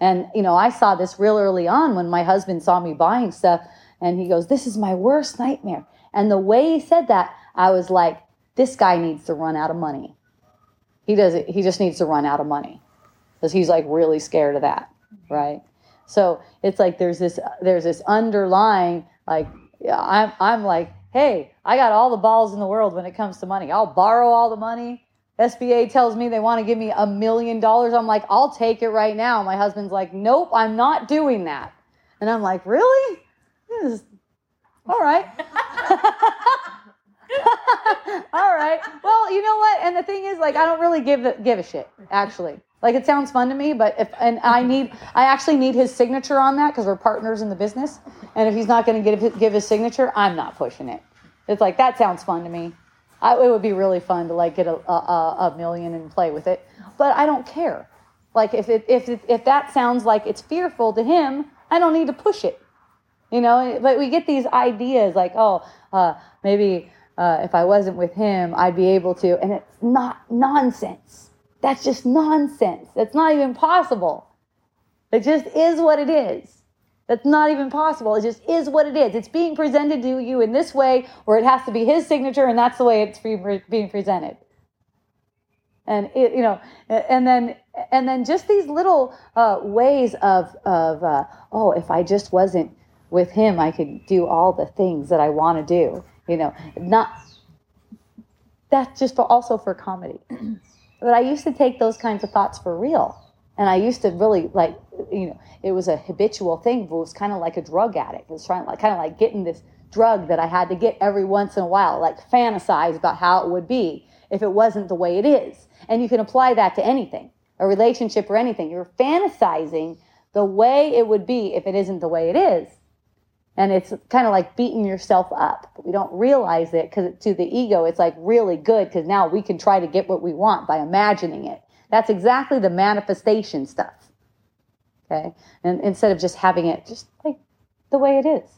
And, you know, I saw this real early on when my husband saw me buying stuff and he goes, This is my worst nightmare. And the way he said that, I was like, This guy needs to run out of money. He does it, he just needs to run out of money because he's like really scared of that. Right. So it's like there's this, there's this underlying, like, I'm, I'm like, hey, I got all the balls in the world when it comes to money. I'll borrow all the money. SBA tells me they want to give me a million dollars. I'm like, I'll take it right now. My husband's like, nope, I'm not doing that. And I'm like, really? Is, all right. <laughs> all right. Well, you know what? And the thing is, like, I don't really give give a shit, actually. Like, it sounds fun to me, but if, and I need, I actually need his signature on that because we're partners in the business. And if he's not going to give, give his signature, I'm not pushing it. It's like, that sounds fun to me. I, it would be really fun to like get a, a, a million and play with it, but I don't care. Like if it, if it, if that sounds like it's fearful to him, I don't need to push it. You know, but we get these ideas like, oh, uh, maybe uh, if I wasn't with him, I'd be able to, and it's not nonsense. That's just nonsense. That's not even possible. It just is what it is. That's not even possible. It just is what it is. It's being presented to you in this way where it has to be his signature and that's the way it's being presented. and it, you know, and then and then just these little uh, ways of of uh, oh, if I just wasn't with him, I could do all the things that I want to do. You know, not that's just for, also for comedy. <clears throat> but I used to take those kinds of thoughts for real, and I used to really like you know it was a habitual thing. But it was kind of like a drug addict. It was trying like kind of like getting this drug that I had to get every once in a while, like fantasize about how it would be if it wasn't the way it is. And you can apply that to anything, a relationship or anything. You're fantasizing the way it would be if it isn't the way it is. And it's kind of like beating yourself up. But we don't realize it because to the ego, it's like really good because now we can try to get what we want by imagining it. That's exactly the manifestation stuff. Okay. And instead of just having it just like the way it is.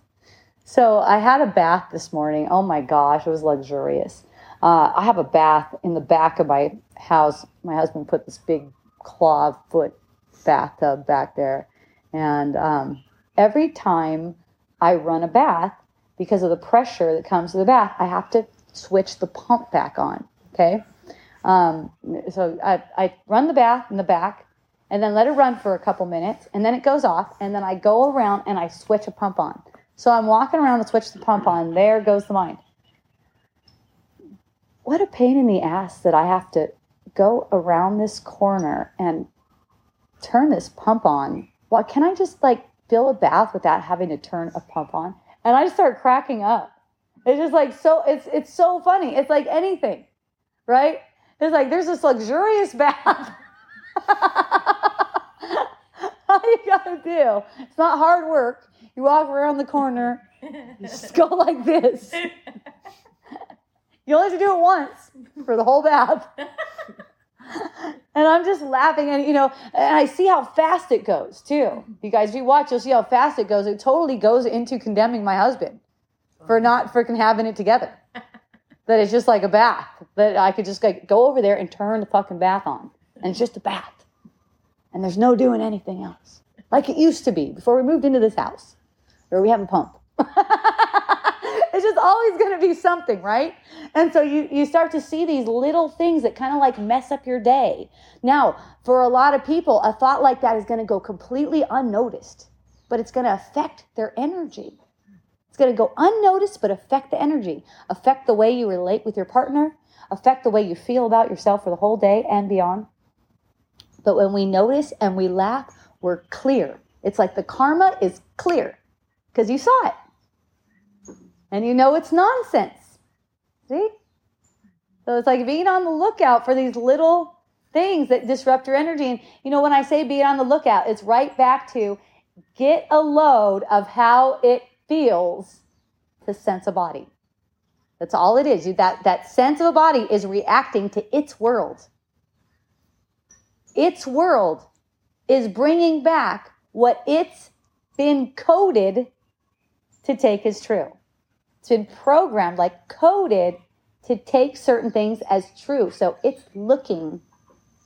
So I had a bath this morning. Oh my gosh, it was luxurious. Uh, I have a bath in the back of my house. My husband put this big claw foot bathtub back there. And um, every time I run a bath, because of the pressure that comes to the bath, I have to switch the pump back on. Okay. Um, so I, I run the bath in the back and then let it run for a couple minutes and then it goes off and then I go around and I switch a pump on. So I'm walking around to switch the pump on. There goes the mind what a pain in the ass that I have to go around this corner and turn this pump on. Well, can I just like fill a bath without having to turn a pump on? And I just start cracking up. It's just like so it's it's so funny. It's like anything, right? It's like there's this luxurious <laughs> bath. All you gotta do, it's not hard work. You walk around the corner, you just go <laughs> like this. <laughs> You only have to do it once for the whole bath. And I'm just laughing, and you know, and I see how fast it goes too. You guys, if you watch, you'll see how fast it goes. It totally goes into condemning my husband for not freaking having it together. <laughs> that it's just like a bath. That I could just like go over there and turn the fucking bath on, and it's just a bath, and there's no doing anything else like it used to be before we moved into this house, where we have a pump. <laughs> it's just always going to be something, right? And so you, you start to see these little things that kind of like mess up your day. Now, for a lot of people, a thought like that is going to go completely unnoticed, but it's going to affect their energy. It's going to go unnoticed, but affect the energy, affect the way you relate with your partner, affect the way you feel about yourself for the whole day and beyond. But when we notice and we laugh, we're clear. It's like the karma is clear because you saw it and you know it's nonsense. See? So it's like being on the lookout for these little things that disrupt your energy. And you know, when I say be on the lookout, it's right back to get a load of how it feels to sense a body. That's all it is. That, that sense of a body is reacting to its world. Its world is bringing back what it's been coded to take as true. It's been programmed, like coded to take certain things as true. So it's looking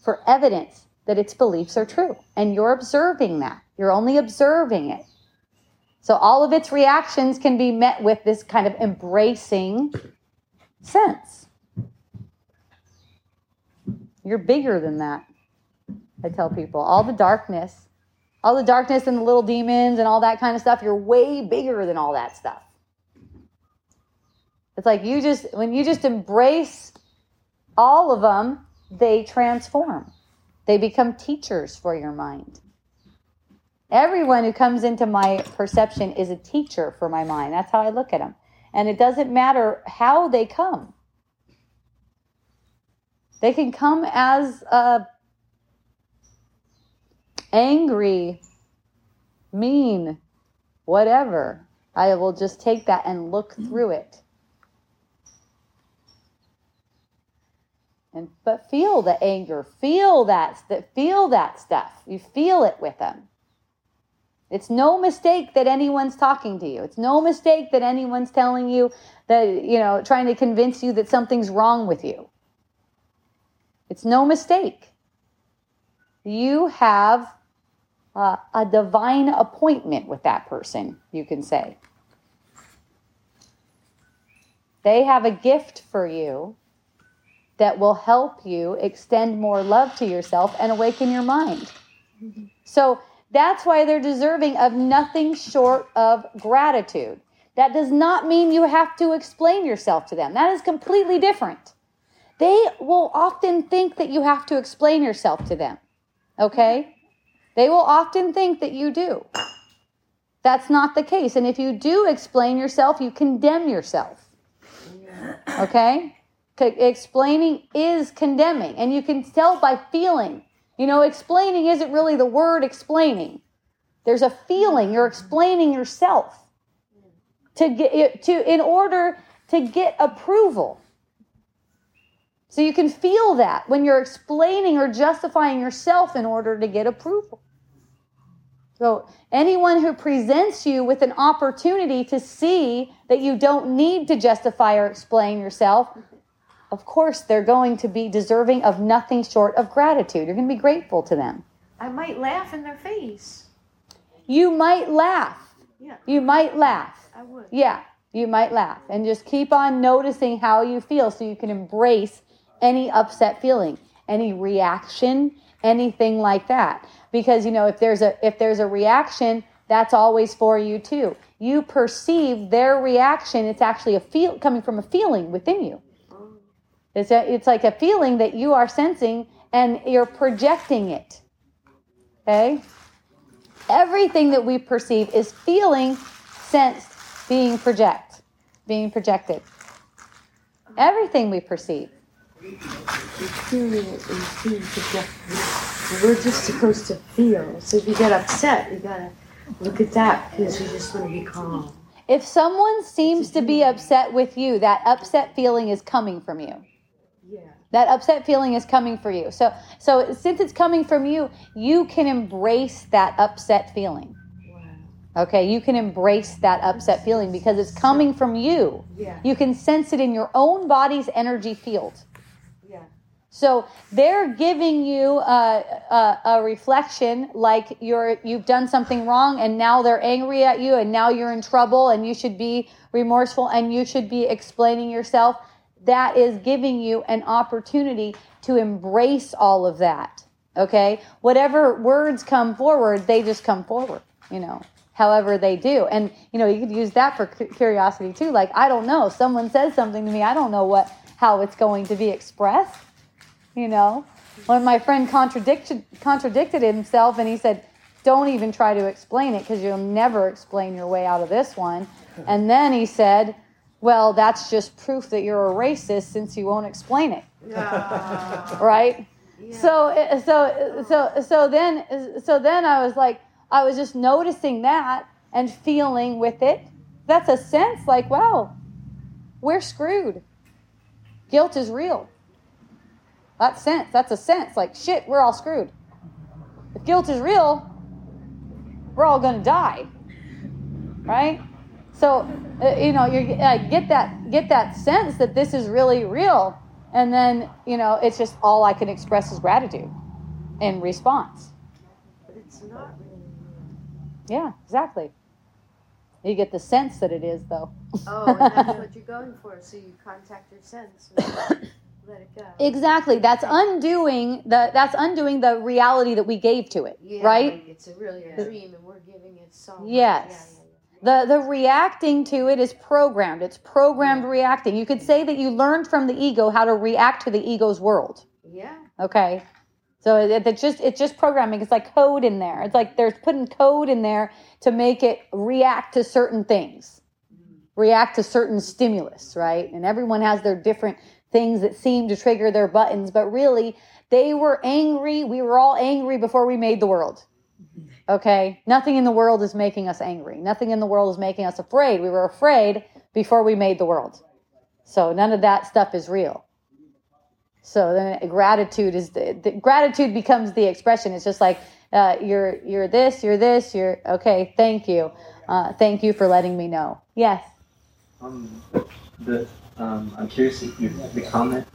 for evidence that its beliefs are true. And you're observing that. You're only observing it. So all of its reactions can be met with this kind of embracing sense. You're bigger than that. I tell people all the darkness, all the darkness and the little demons and all that kind of stuff, you're way bigger than all that stuff. It's like you just, when you just embrace all of them, they transform. They become teachers for your mind. Everyone who comes into my perception is a teacher for my mind. That's how I look at them. And it doesn't matter how they come. They can come as a angry, mean, whatever. I will just take that and look through it and but feel the anger feel that feel that stuff. You feel it with them. It's no mistake that anyone's talking to you. It's no mistake that anyone's telling you that you know trying to convince you that something's wrong with you. It's no mistake. You have uh, a divine appointment with that person you can say. They have a gift for you that will help you extend more love to yourself and awaken your mind. So that's why they're deserving of nothing short of gratitude. That does not mean you have to explain yourself to them. That is completely different. They will often think that you have to explain yourself to them. Okay? They will often think that you do. That's not the case. And if you do explain yourself, you condemn yourself. Okay? Explaining is condemning. And you can tell by feeling. You know, explaining isn't really the word explaining. There's a feeling. You're explaining yourself to get to in order to get approval. So you can feel that when you're explaining or justifying yourself in order to get approval. So anyone who presents you with an opportunity to see that you don't need to justify or explain yourself, of course they're going to be deserving of nothing short of gratitude. You're going to be grateful to them. I might laugh in their face. You might laugh. Yeah. You might laugh. I would. Yeah, you might laugh and just keep on noticing how you feel so you can embrace any upset feeling, any reaction, anything like that. Because you know, if there's a if there's a reaction, that's always for you too. You perceive their reaction, it's actually a feel coming from a feeling within you. It's a, it's like a feeling that you are sensing and you're projecting it. Okay? Everything that we perceive is feeling, sensed, being project, being projected. Everything we perceive. Feeling it being projected. We're just supposed to feel. So if you get upset, you gotta look at that because you just want to be calm. If someone seems to be upset with you, that upset feeling is coming from you. That upset feeling is coming for you. So so since it's coming from you, you can embrace that upset feeling. Wow. Okay, you can embrace that upset feeling because it's coming from you. Yeah. You can sense it in your own body's energy field. Yeah. So they're giving you a, a, a reflection like you're you've done something wrong and now they're angry at you and now you're in trouble and you should be remorseful and you should be explaining yourself. That is giving you an opportunity to embrace all of that. Okay? Whatever words come forward, they just come forward, you know. However they do. And you know, you could use that for curiosity too. Like, I don't know, someone says something to me, I don't know what how it's going to be expressed you know when my friend contradicted contradicted himself and he said don't even try to explain it because you'll never explain your way out of this one and then he said well that's just proof that you're a racist since you won't explain it right so uh, so so so then so then i was like i was just noticing that and feeling with it that's a sense like wow we're screwed guilt is real that's sense. That's a sense. Like, shit, we're all screwed. If guilt is real, we're all going to die. Right? So, uh, you know, you uh, get that get that sense that this is really real, and then you know, it's just all I can express is gratitude in response. But it's not really. Yeah, exactly. You get the sense that it is, though. Oh, and that's what you're going for. So you contact your sense. <coughs> Let it go. Exactly. That's undoing the that's undoing the reality that we gave to it. Yeah, right? It's a really a dream, and we're giving it so. much. Yes. The the reacting to it is programmed. It's programmed reacting. You could say that you learned from the ego how to react to the ego's world. Yeah. Okay. So it, it's just it's just programming. It's like code in there. It's like there's putting code in there to make it react to certain things, mm-hmm. react to certain stimulus, right? And everyone has their different things that seem to trigger their buttons, but really they were angry. We were all angry before we made the world. Okay? Nothing in the world is making us angry. Nothing in the world is making us afraid. We were afraid before we made the world. So none of that stuff is real. So then gratitude is the, the gratitude becomes the expression. It's just like uh, you're you're this, you're this, you're okay. Thank you, uh, thank you for letting me know. Yes. Um, the um, I'm curious if you the comment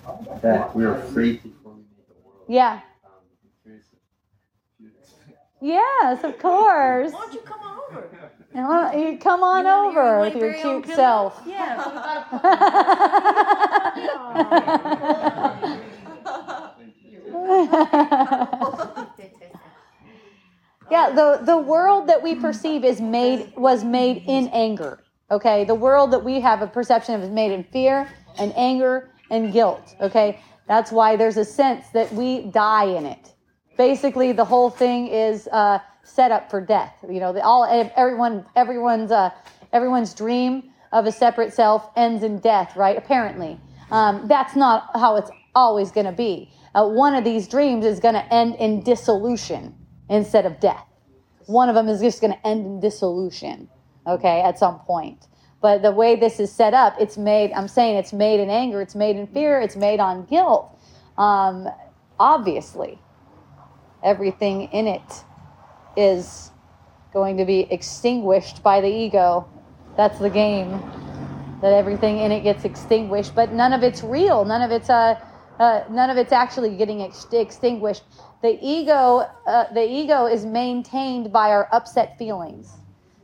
that we were afraid before we made the world. Yeah. Yes, of course. Why don't you come on over? Come on you over with your cute self. Yeah. <laughs> <laughs> yeah, the, the world that we perceive is made was made in anger. Okay, the world that we have a perception of is made in fear and anger and guilt. Okay, that's why there's a sense that we die in it. Basically, the whole thing is uh, set up for death. You know, the, all everyone everyone's uh, everyone's dream of a separate self ends in death, right? Apparently, um, that's not how it's always going to be. Uh, one of these dreams is going to end in dissolution instead of death. One of them is just going to end in dissolution, okay, at some point. But the way this is set up, it's made, I'm saying it's made in anger, it's made in fear, it's made on guilt. Um, obviously, everything in it is going to be extinguished by the ego. That's the game. That everything in it gets extinguished, but none of it's real. None of it's uh, uh none of it's actually getting ex- extinguished. The ego, uh, the ego is maintained by our upset feelings.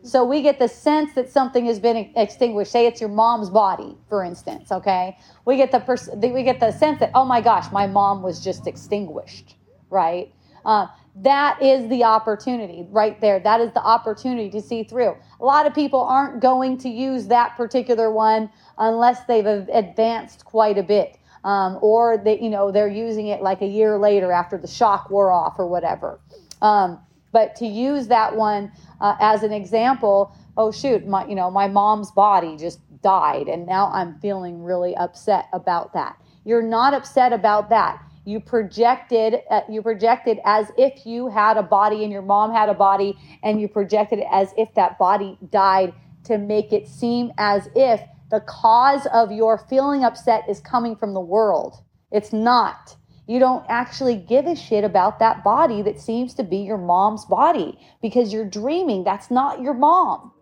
So we get the sense that something has been extinguished. Say it's your mom's body, for instance. Okay, we get the pers- we get the sense that oh my gosh, my mom was just extinguished, right? Uh, that is the opportunity right there. That is the opportunity to see through. A lot of people aren't going to use that particular one unless they've advanced quite a bit. Um, or they, you know, they're using it like a year later after the shock wore off or whatever. Um, but to use that one uh, as an example, oh shoot, my, you know, my mom's body just died, and now I'm feeling really upset about that. You're not upset about that you projected uh, you projected as if you had a body and your mom had a body and you projected as if that body died to make it seem as if the cause of your feeling upset is coming from the world. It's not. You don't actually give a shit about that body that seems to be your mom's body because you're dreaming that's not your mom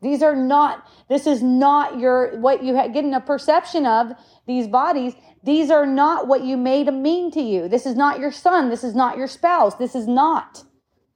these are not this is not your what you get in a perception of these bodies these are not what you made them mean to you. This is not your son. This is not your spouse. This is not.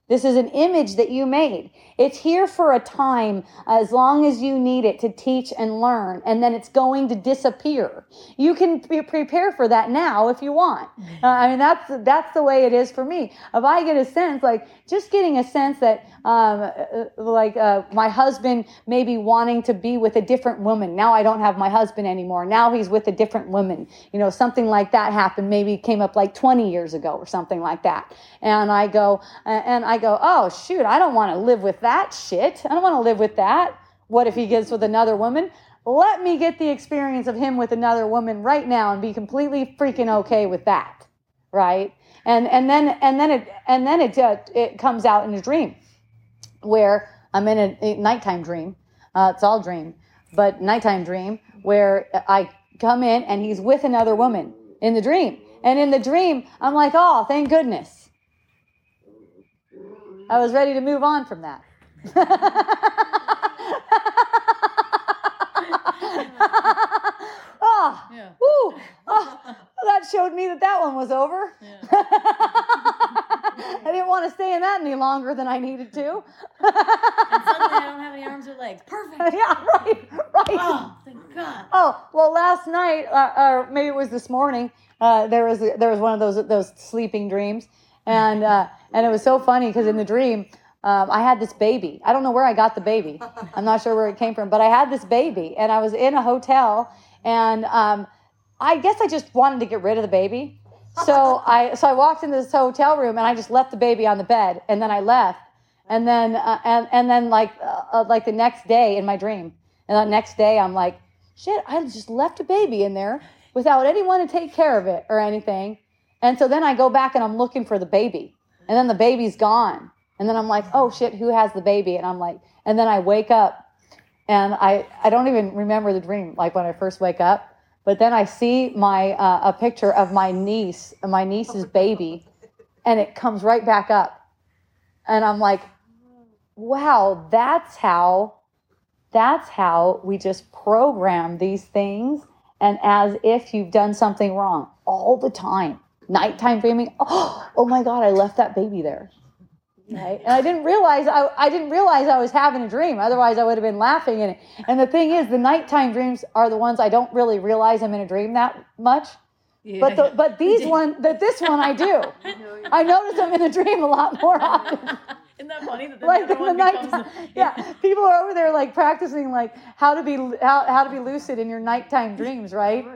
This is an image that you made. It's here for a time as long as you need it to teach and learn, and then it's going to disappear. You can prepare for that now if you want. Uh, I mean, that's that's the way it is for me. If I get a sense, like just getting a sense that, um, uh, like uh, my husband maybe wanting to be with a different woman. Now I don't have my husband anymore. Now he's with a different woman. You know, something like that happened. Maybe came up like 20 years ago or something like that. And I go, and I go, oh shoot, I don't want to live with that shit. I don't want to live with that. What if he gets with another woman? Let me get the experience of him with another woman right now and be completely freaking okay with that, right? And and then and then it and then it uh, it comes out in a dream, where I'm in a, a nighttime dream. Uh, it's all dream, but nighttime dream where I come in and he's with another woman in the dream. And in the dream, I'm like, oh, thank goodness. I was ready to move on from that. Oh, <laughs> yeah. woo, oh, that showed me that that one was over. Yeah. <laughs> I didn't want to stay in that any longer than I needed to. and suddenly I don't have any arms or legs. Perfect. <laughs> Yeah, right, right. Oh, thank God. Oh, well, last night, uh, or maybe it was this morning, uh, there was there was one of those those sleeping dreams, and uh, and it was so funny because in the dream. Um, I had this baby. I don't know where I got the baby. <laughs> I'm not sure where it came from, but I had this baby, and I was in a hotel, and um, I guess I just wanted to get rid of the baby. So I <laughs> so I walked into this hotel room, and I just left the baby on the bed, and then I left, and then uh, and and then like uh, uh like the next day in my dream, and the next day I'm like, shit, I just left a baby in there without anyone to take care of it or anything. And so then I go back and I'm looking for the baby. And then the baby's gone. And then I'm like, oh shit, who has the baby? And I'm like, and then I wake up and I, I don't even remember the dream, like when I first wake up. But then I see my uh, a picture of my niece, my niece's baby, and it comes right back up. And I'm like, wow, that's how that's how we just program these things and as if you've done something wrong all the time. Nighttime dreaming. Oh, <gasps> oh my God, I left that baby there. Right? And I didn't realize I, I didn't realize I was having a dream. Otherwise, I would have been laughing in it. And the thing is, the nighttime dreams are the ones I don't really realize I'm in a dream that much. But the, but <laughs> these one that this one I do. <laughs> I notice I'm in a dream a lot more <laughs> often. Isn't that funny that the like in the night becomes yeah people are over there like practicing like how to be how, how to be lucid in your nighttime dreams right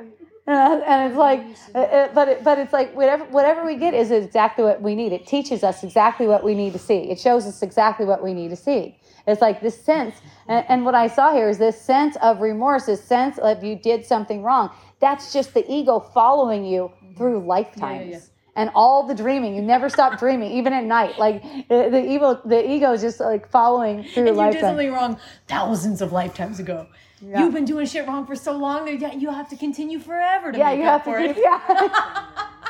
and, and it's like uh, uh, but it, but it's like whatever whatever we get is exactly what we need it teaches us exactly what we need to see it shows us exactly what we need to see it's like this sense and, and what i saw here is this sense of remorse this sense of you did something wrong that's just the ego following you through lifetimes yeah. and all the dreaming. You never stop <laughs> dreaming, even at night. Like the, the evil, the ego is just like following through and you did something wrong thousands of lifetimes ago. Yeah. You've been doing shit wrong for so long that you have to continue forever to yeah, make you up have to. for it. <laughs>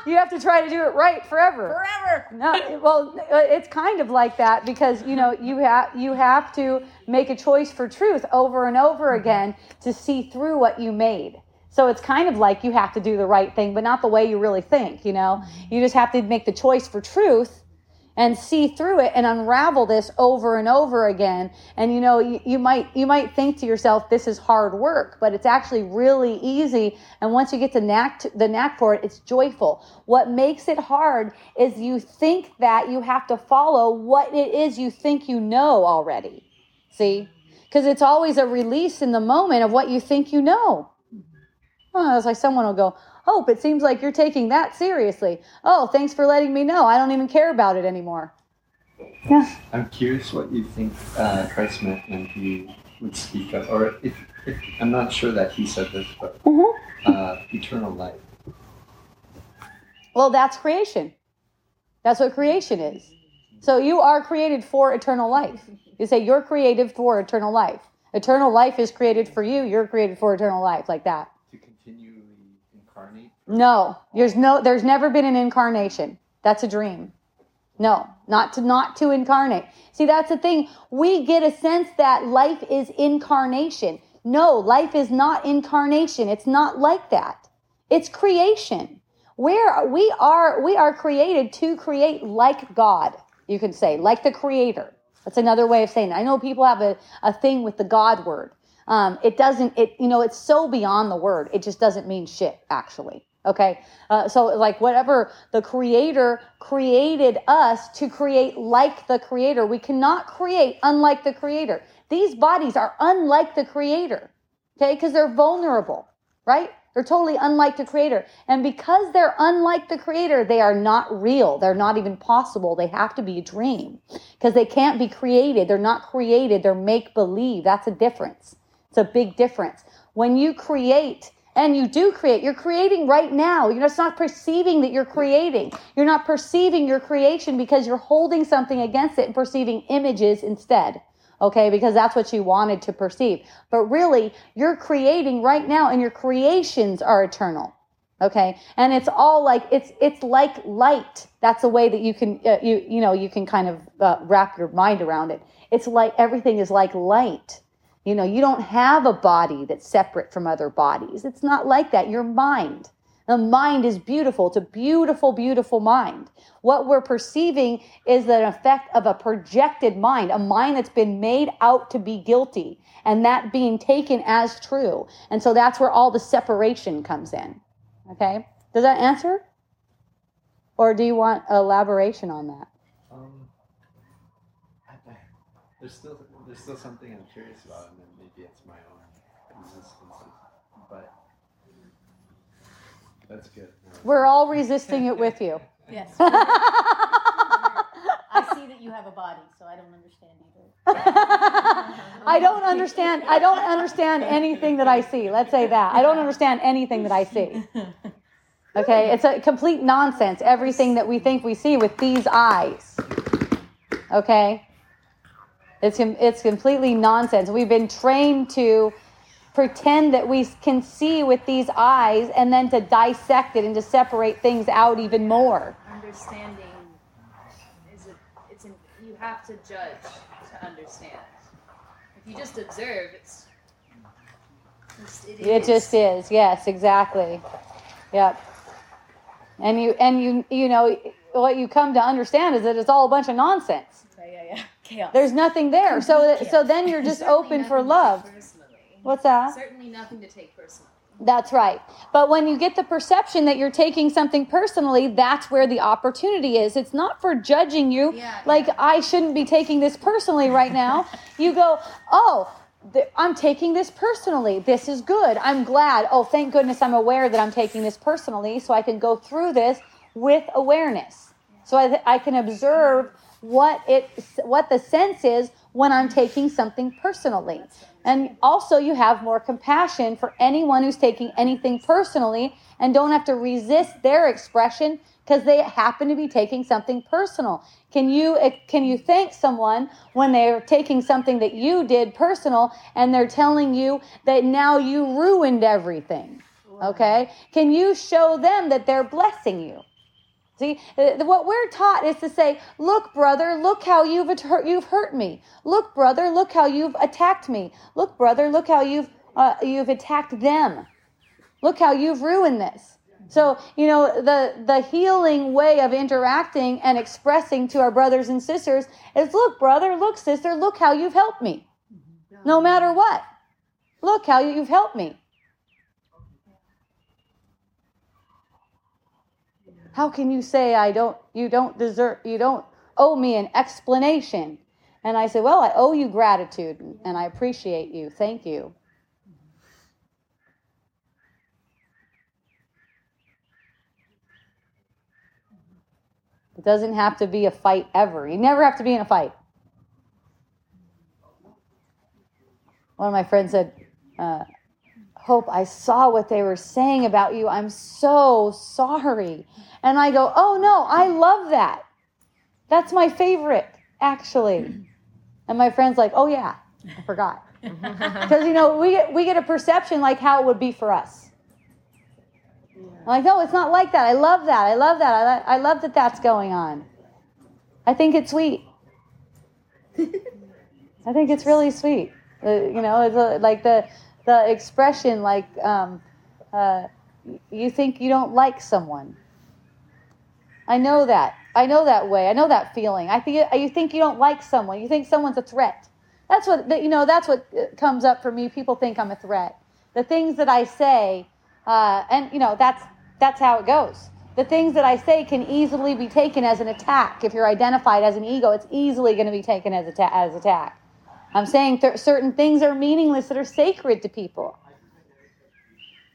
Yeah, you have to try to do it right forever. Forever. No, well, it's kind of like that because you know you have you have to make a choice for truth over and over mm-hmm. again to see through what you made. So it's kind of like you have to do the right thing, but not the way you really think. You know, mm-hmm. you just have to make the choice for truth and see through it and unravel this over and over again. And you know, you, you might you might think to yourself, "This is hard work," but it's actually really easy. And once you get to knack to, the knack for it, it's joyful. What makes it hard is you think that you have to follow what it is you think you know already. See, because it's always a release in the moment of what you think you know. Oh, it's like someone will go, Hope, it seems like you're taking that seriously. Oh, thanks for letting me know. I don't even care about it anymore. Yeah. I'm curious what you think uh, Christ meant when he would speak of, or if, if I'm not sure that he said this, but Mhm. uh, eternal life. Well, that's creation. That's what creation is. So you are created for eternal life. You say you're created for eternal life. Eternal life is created for you. You're created for eternal life, like that. No, there's no, there's never been an incarnation. That's a dream. No, not to not to incarnate. See, that's the thing. We get a sense that life is incarnation. No, life is not incarnation. It's not like that. It's creation. Where we are, we are created to create like God. You can say like the Creator. That's another way of saying it. I know people have a, a thing with the God word. Um, it doesn't. It you know it's so beyond the word. It just doesn't mean shit. Actually, okay. Uh, so like whatever the Creator created us to create like the Creator. We cannot create unlike the Creator. These bodies are unlike the Creator. Okay, because they're vulnerable, right? They're totally unlike the creator. And because they're unlike the creator, they are not real. They're not even possible. They have to be a dream because they can't be created. They're not created. They're make believe. That's a difference. It's a big difference. When you create, and you do create, you're creating right now. You're just not perceiving that you're creating. You're not perceiving your creation because you're holding something against it and perceiving images instead. Okay? Because that's what you wanted to perceive. But really you're creating right now and your creations are eternal. Okay? And it's all like it's it's like light. That's a way that you can uh, you you know you can kind of uh, wrap your mind around it. It's like everything is like light you know you don't have a body that's separate from other bodies it's not like that your mind the mind is beautiful. It's a beautiful, beautiful mind. What we're perceiving is an effect of a projected mind, a mind that's been made out to be guilty, and that being taken as true. And so that's where all the separation comes in. Okay? Does that answer? Or do you want elaboration on that? Um, there's still there's still something I'm curious about, and then maybe it's my own resistance, but that's good. We're all resisting it with you. <laughs> Yes. <laughs> I see that you have a body, so I don't understand either. <laughs> I don't understand. I don't understand anything that I see. Let's say that. I don't understand anything that I see. Okay, it's a complete nonsense. Everything that we think we see with these eyes. Okay, it's com- it's completely nonsense. We've been trained to pretend that we can see with these eyes, and then to dissect it and to separate things out even more. understanding is it it's an, you have to judge to understand if you just observe it's, it's it, It just is. Yes, exactly. Yep. And you and you you know what you come to understand is that it's all a bunch of nonsense. Yeah, yeah, yeah. Chaos. There's nothing there. So that, so then you're just open for love. personally. What's that? certainly nothing to take personally That's right. But when you get the perception that you're taking something personally, that's where the opportunity is. It's not for judging you. Yeah, like, I shouldn't be taking this personally right now. <laughs> you go, oh, I'm taking this personally. This is good. I'm glad. Oh, thank goodness I'm aware that I'm taking this personally so I can go through this with awareness. So I, I can observe what it what the sense is when I'm taking something personally. And also, you have more compassion for anyone who's taking anything personally and don't have to resist their expression because they happen to be taking something personal. Can you can you thank someone when they're taking something that you did personal and they're telling you that now you ruined everything? Okay? Can you show them that they're blessing you? See, uh, what we're taught is to say, "Look, brother, look how you've you've hurt me. Look, brother, look how you've attacked me. Look, brother, look how you've uh, you've attacked them. Look how you've ruined this." So, you know, the the healing way of interacting and expressing to our brothers and sisters is, "Look, brother, look, sister, look how you've helped me. No matter what. Look how you've helped me." How can you say I don't you don't deserve you don't owe me an explanation? And I said, Well, I owe you gratitude and I appreciate you. Thank you. It doesn't have to be a fight ever. You never have to be in a fight. One of my friends said, uh, Hope, I saw what they were saying about you. I'm so sorry. And I go, oh no, I love that. That's my favorite, actually. And my friend's like, oh yeah, I forgot. <laughs> Because you know, we get we get a perception like how it would be for us. I'm like, no, it's not like that. I love that. I love that. I, I love that that's going on. I think it's sweet. I think it's really sweet. Uh, you know, it's a, like the the expression like um, uh, you think you don't like someone I know that. I know that way. I know that feeling. I think you think you don't like someone. You think someone's a threat. That's what you know. That's what uh, comes up for me. People think I'm a threat. The things that I say, uh, and you know, that's that's how it goes. The things that I say can easily be taken as an attack. If you're identified as an ego, it's easily going to be taken as atta- as attack. I'm saying th- certain things are meaningless that are sacred to people.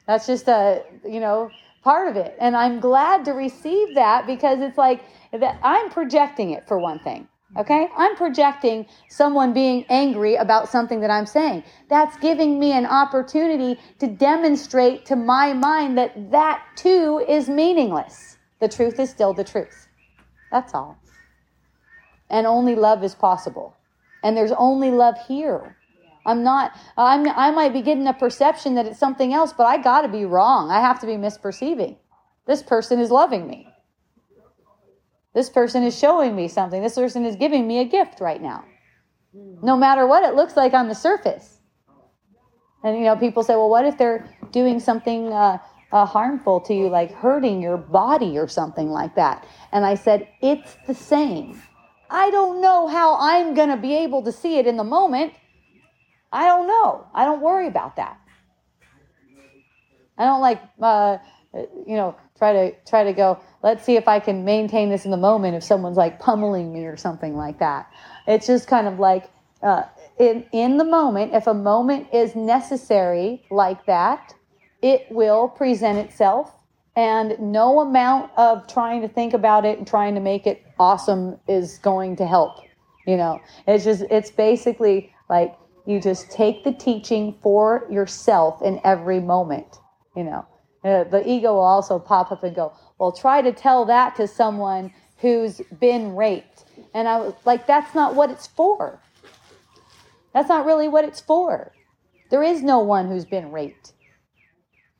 That's just a you know part of it. And I'm glad to receive that because it's like that I'm projecting it for one thing. Okay? I'm projecting someone being angry about something that I'm saying. That's giving me an opportunity to demonstrate to my mind that that too is meaningless. The truth is still the truth. That's all. And only love is possible. And there's only love here. I'm not, I'm, I might be getting a perception that it's something else, but I got to be wrong. I have to be misperceiving. This person is loving me. This person is showing me something. This person is giving me a gift right now. No matter what it looks like on the surface. And, you know, people say, well, what if they're doing something uh, uh, harmful to you, like hurting your body or something like that? And I said, it's the same. I don't know how I'm going to be able to see it in the moment I don't know. I don't worry about that. I don't like, uh, you know, try to try to go. Let's see if I can maintain this in the moment. If someone's like pummeling me or something like that, it's just kind of like uh, in in the moment. If a moment is necessary like that, it will present itself, and no amount of trying to think about it and trying to make it awesome is going to help. You know, it's just it's basically like you just take the teaching for yourself in every moment. You know, uh, the ego will also pop up and go, well, try to tell that to someone who's been raped. And I was like, that's not what it's for. That's not really what it's for. There is no one who's been raped.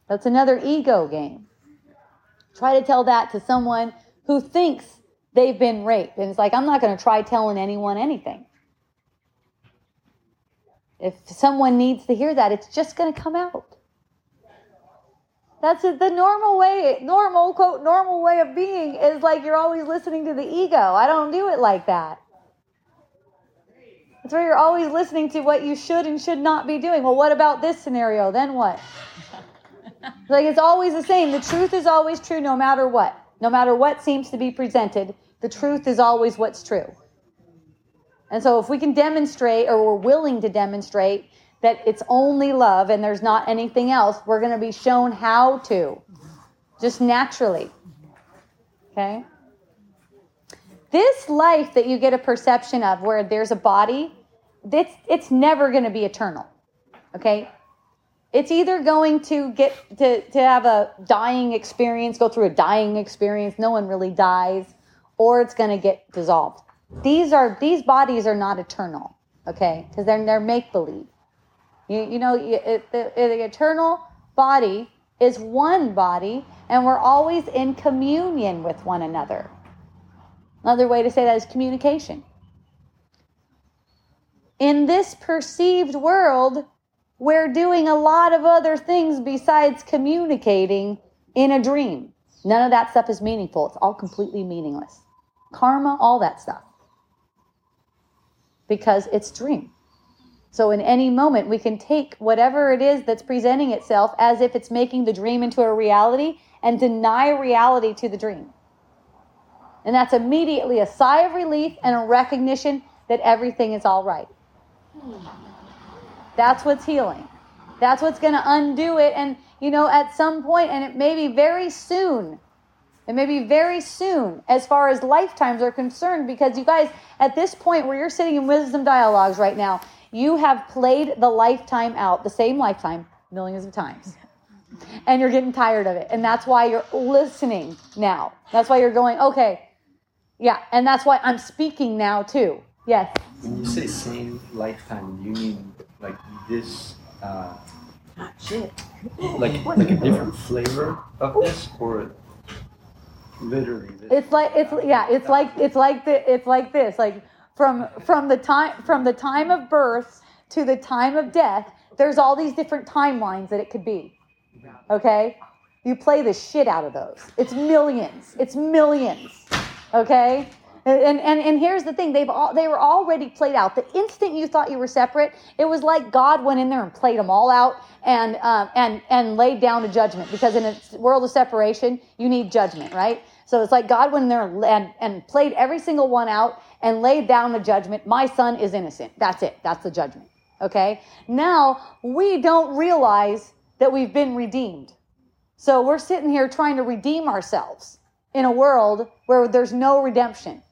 That's another ego game. Try to tell that to someone who thinks they've been raped. And it's like, I'm not going to try telling anyone anything. If someone needs to hear that, it's just going to come out. That's it. The normal way, normal, quote, normal way of being is like you're always listening to the ego. I don't do it like that. That's where you're always listening to what you should and should not be doing. Well, what about this scenario? Then what? <laughs> Like it's always the same. The truth is always true no matter what. No matter what seems to be presented, the truth is always what's true. And so if we can demonstrate or we're willing to demonstrate that it's only love and there's not anything else, we're going to be shown how to just naturally. Okay? This life that you get a perception of where there's a body, it's, it's never going to be eternal. Okay? It's either going to get to, to have a dying experience, go through a dying experience, no one really dies, or it's going to get dissolved. These are these bodies are not eternal, okay? Because they're they're make believe. You, you know, it, the, the eternal body is one body, and we're always in communion with one another. Another way to say that is communication. In this perceived world, we're doing a lot of other things besides communicating in a dream. None of that stuff is meaningful. It's all completely meaningless. Karma, all that stuff. Because it's dream. So in any moment, we can take whatever it is that's presenting itself as if it's making the dream into a reality and deny reality to the dream. And that's immediately a sigh of relief and a recognition that everything is all right. That's what's healing. That's what's going to undo it. And, you know, at some point, and it may be very soon, it may be very soon as far as lifetimes are concerned, because you guys, at this point where you're sitting in wisdom dialogues right now, you have played the lifetime out, the same lifetime, millions of times. <laughs> And you're getting tired of it. And that's why you're listening now. That's why you're going, okay, yeah. And that's why I'm speaking now too. Yes. When you say same lifetime, you mean like this, uh, Not shit. like like a different flavor of this, or literally? It's like it's yeah, it's like it's like the it's like this. Like from from the time from the time of birth to the time of death, there's all these different timelines that it could be. Okay? You play the shit out of those. It's millions. It's millions. Okay? And, and, and here's the thing, they've all, they were already played out. The instant you thought you were separate, it was like God went in there and played them all out and, um, and, and laid down a judgment. Because in a world of separation, you need judgment, right? So it's like God went in there and, and played every single one out and laid down the judgment. My son is innocent. That's it. That's the judgment. Okay? Now, we don't realize that we've been redeemed. So we're sitting here trying to redeem ourselves in a world where there's no redemption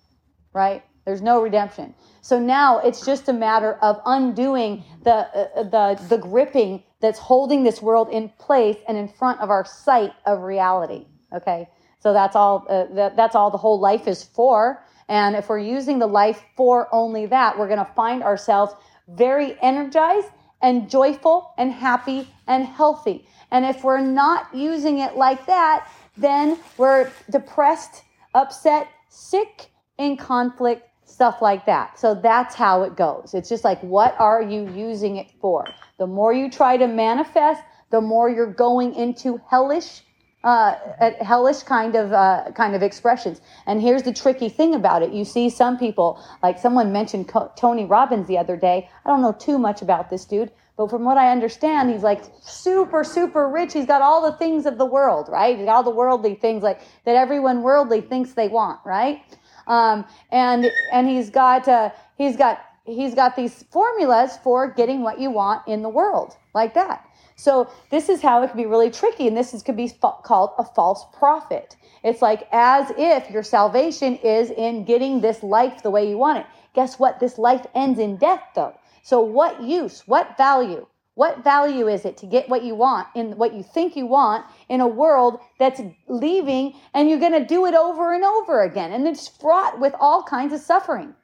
right? There's no redemption. So now it's just a matter of undoing the uh, the the gripping that's holding this world in place and in front of our sight of reality. Okay, so that's all. Uh, that, that's all the whole life is for. And if we're using the life for only that, we're going to find ourselves very energized and joyful and happy and healthy. And if we're not using it like that, then we're depressed, upset, sick, in conflict, stuff like that. So that's how it goes. It's just like, what are you using it for? The more you try to manifest, the more you're going into hellish, uh, hellish kind of uh, kind of expressions. And here's the tricky thing about it: you see some people, like someone mentioned Co- Tony Robbins the other day. I don't know too much about this dude, but from what I understand, he's like super, super rich. He's got all the things of the world, right? All the worldly things like that everyone worldly thinks they want, right? Um, and and he's got uh, he's got he's got these formulas for getting what you want in the world, like that. So this is how it can be really tricky, and this is could be fa- called a false prophet. It's like as if your salvation is in getting this life the way you want it. Guess what? This life ends in death, though. So what use? What value? What value is it to get what you want in what you think you want in a world that's leaving and you're going to do it over and over again? And it's fraught with all kinds of suffering.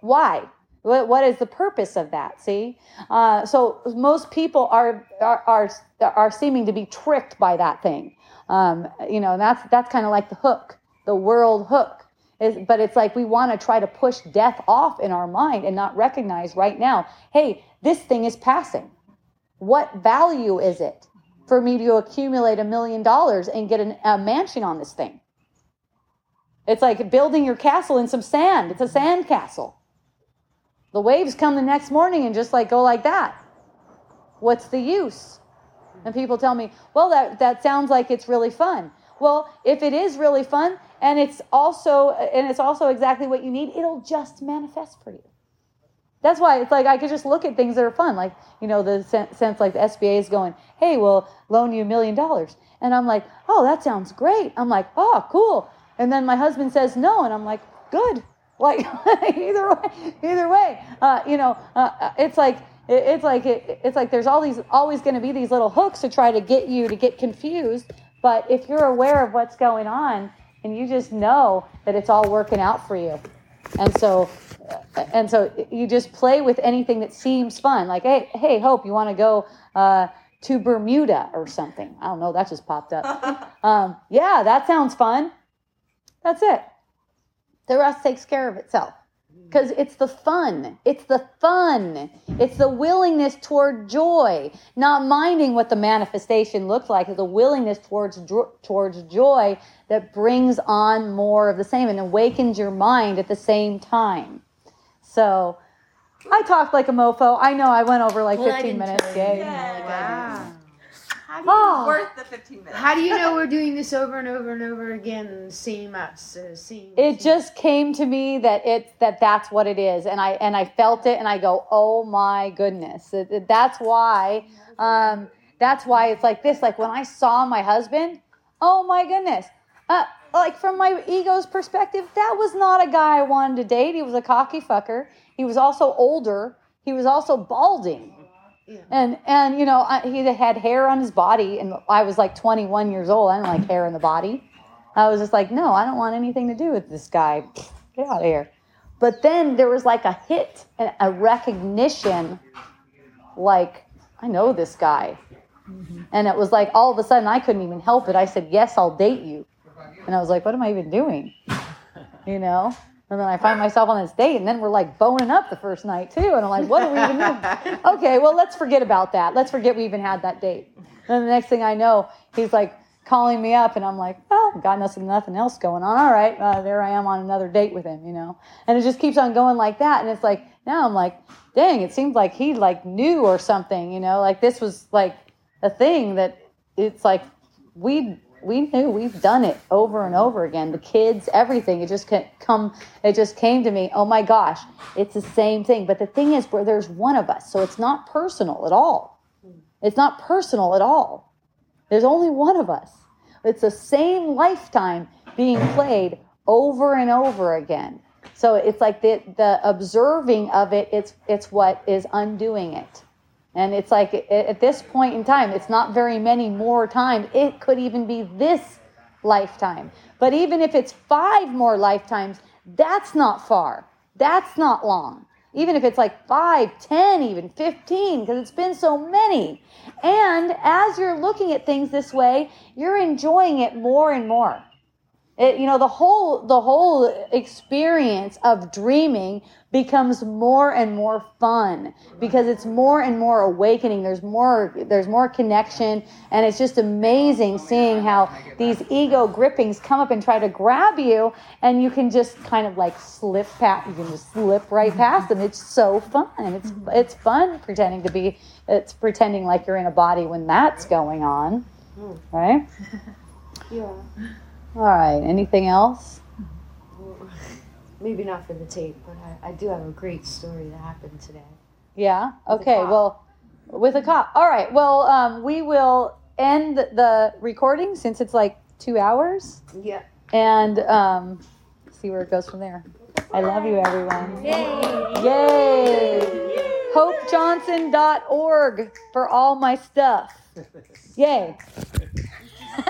Why? What is the purpose of that? See, uh, so most people are, are are are seeming to be tricked by that thing. Um, you know, that's that's kind of like the hook, the world hook. Is, but it's like we want to try to push death off in our mind and not recognize right now. Hey, this thing is passing. What value is it for me to accumulate a million dollars and get an, a mansion on this thing? It's like building your castle in some sand. It's a sand castle. The waves come the next morning and just like go like that. What's the use? And people tell me, well, that, that sounds like it's really fun. Well, if it is really fun and it's also and it's also exactly what you need, it'll just manifest for you. That's why it's like I could just look at things that are fun, like you know the sense like the SBA is going, hey, we'll loan you a million dollars, and I'm like, oh, that sounds great. I'm like, oh, cool. And then my husband says no, and I'm like, good. Like <laughs> either way, either way, uh, you know, uh, it's like it, it's like it, it's like there's all these always going to be these little hooks to try to get you to get confused. But if you're aware of what's going on and you just know that it's all working out for you, and so and so you just play with anything that seems fun. Like hey hey Hope, you want to go uh, to Bermuda or something? I don't know. That just popped up. <laughs> um, yeah, that sounds fun. That's it. The rest takes care of itself because it's the fun. It's the fun. It's the willingness toward joy, not minding what the manifestation looks like. The willingness towards towards joy that brings on more of the same and awakens your mind at the same time. So, I talked like a mofo. I know I went over like 15 didn't minutes. Yay. you. Wow. How do you Oh. worth the 15 minutes? How do you know <laughs> we're doing this over and over and over again? Same us, uh, same. it just came to me that it that that's what it is and i and i felt it and i go oh my goodness It- it- that's why um that's why it's like this like when i saw my husband oh my goodness uh like from my ego's perspective that was not a guy i wanted to date he was a cocky fucker he was also older he was also balding Yeah. and and you know I, he had hair on his body and i was like 21 years old i didn't like hair in the body I was just like, no, I don't want anything to do with this guy. Get out of here. But then there was like a hit and a recognition, like, I know this guy. Mm-hmm. And it was like all of a sudden I couldn't even help it. I said, yes, I'll date you. And I was like, what am I even doing? <laughs> You know? And then I find myself on this date, and then we're like boning up the first night too. And I'm like, what are we even doing? <laughs> Okay, well, let's forget about that. Let's forget we even had that date. And the next thing I know, he's like calling me up, and I'm like, well, got nothing, nothing else going on. All right, uh, there I am on another date with him, you know. And it just keeps on going like that. And it's like now I'm like, dang, it seems like he like knew or something, you know. Like this was like a thing that it's like we we knew we've done it over and over again. The kids, everything. It just come. It just came to me. Oh my gosh, it's the same thing. But the thing is, where there's one of us, so it's not personal at all. It's not personal at all. There's only one of us. It's the same lifetime being played over and over again. So it's like the the observing of it. It's it's what is undoing it. And it's like at this point in time, it's not very many more times. It could even be this lifetime. But even if it's five more lifetimes, that's not far. That's not long. Even if it's like five, ten, even 15, because it's been so many. And as you're looking at things this way, you're enjoying it more and more. It, you know the whole the whole experience of dreaming becomes more and more fun because it's more and more awakening. There's more there's more connection and it's just amazing seeing how these ego grippings come up and try to grab you and you can just kind of like slip past you can just slip right past them. It's so fun. It's mm-hmm. it's fun pretending to be it's pretending like you're in a body when that's going on mm. right? <laughs> Yeah. All right anything else Maybe not for the tape, but I, I do have a great story that happened today. Yeah. Okay. Well, with a cop. All right. Well, um, we will end the recording since it's like two hours, Yeah. and um, see where it goes from there. I love you, everyone. Yay! Yay! HopeJohnson.org for all my stuff. Yay.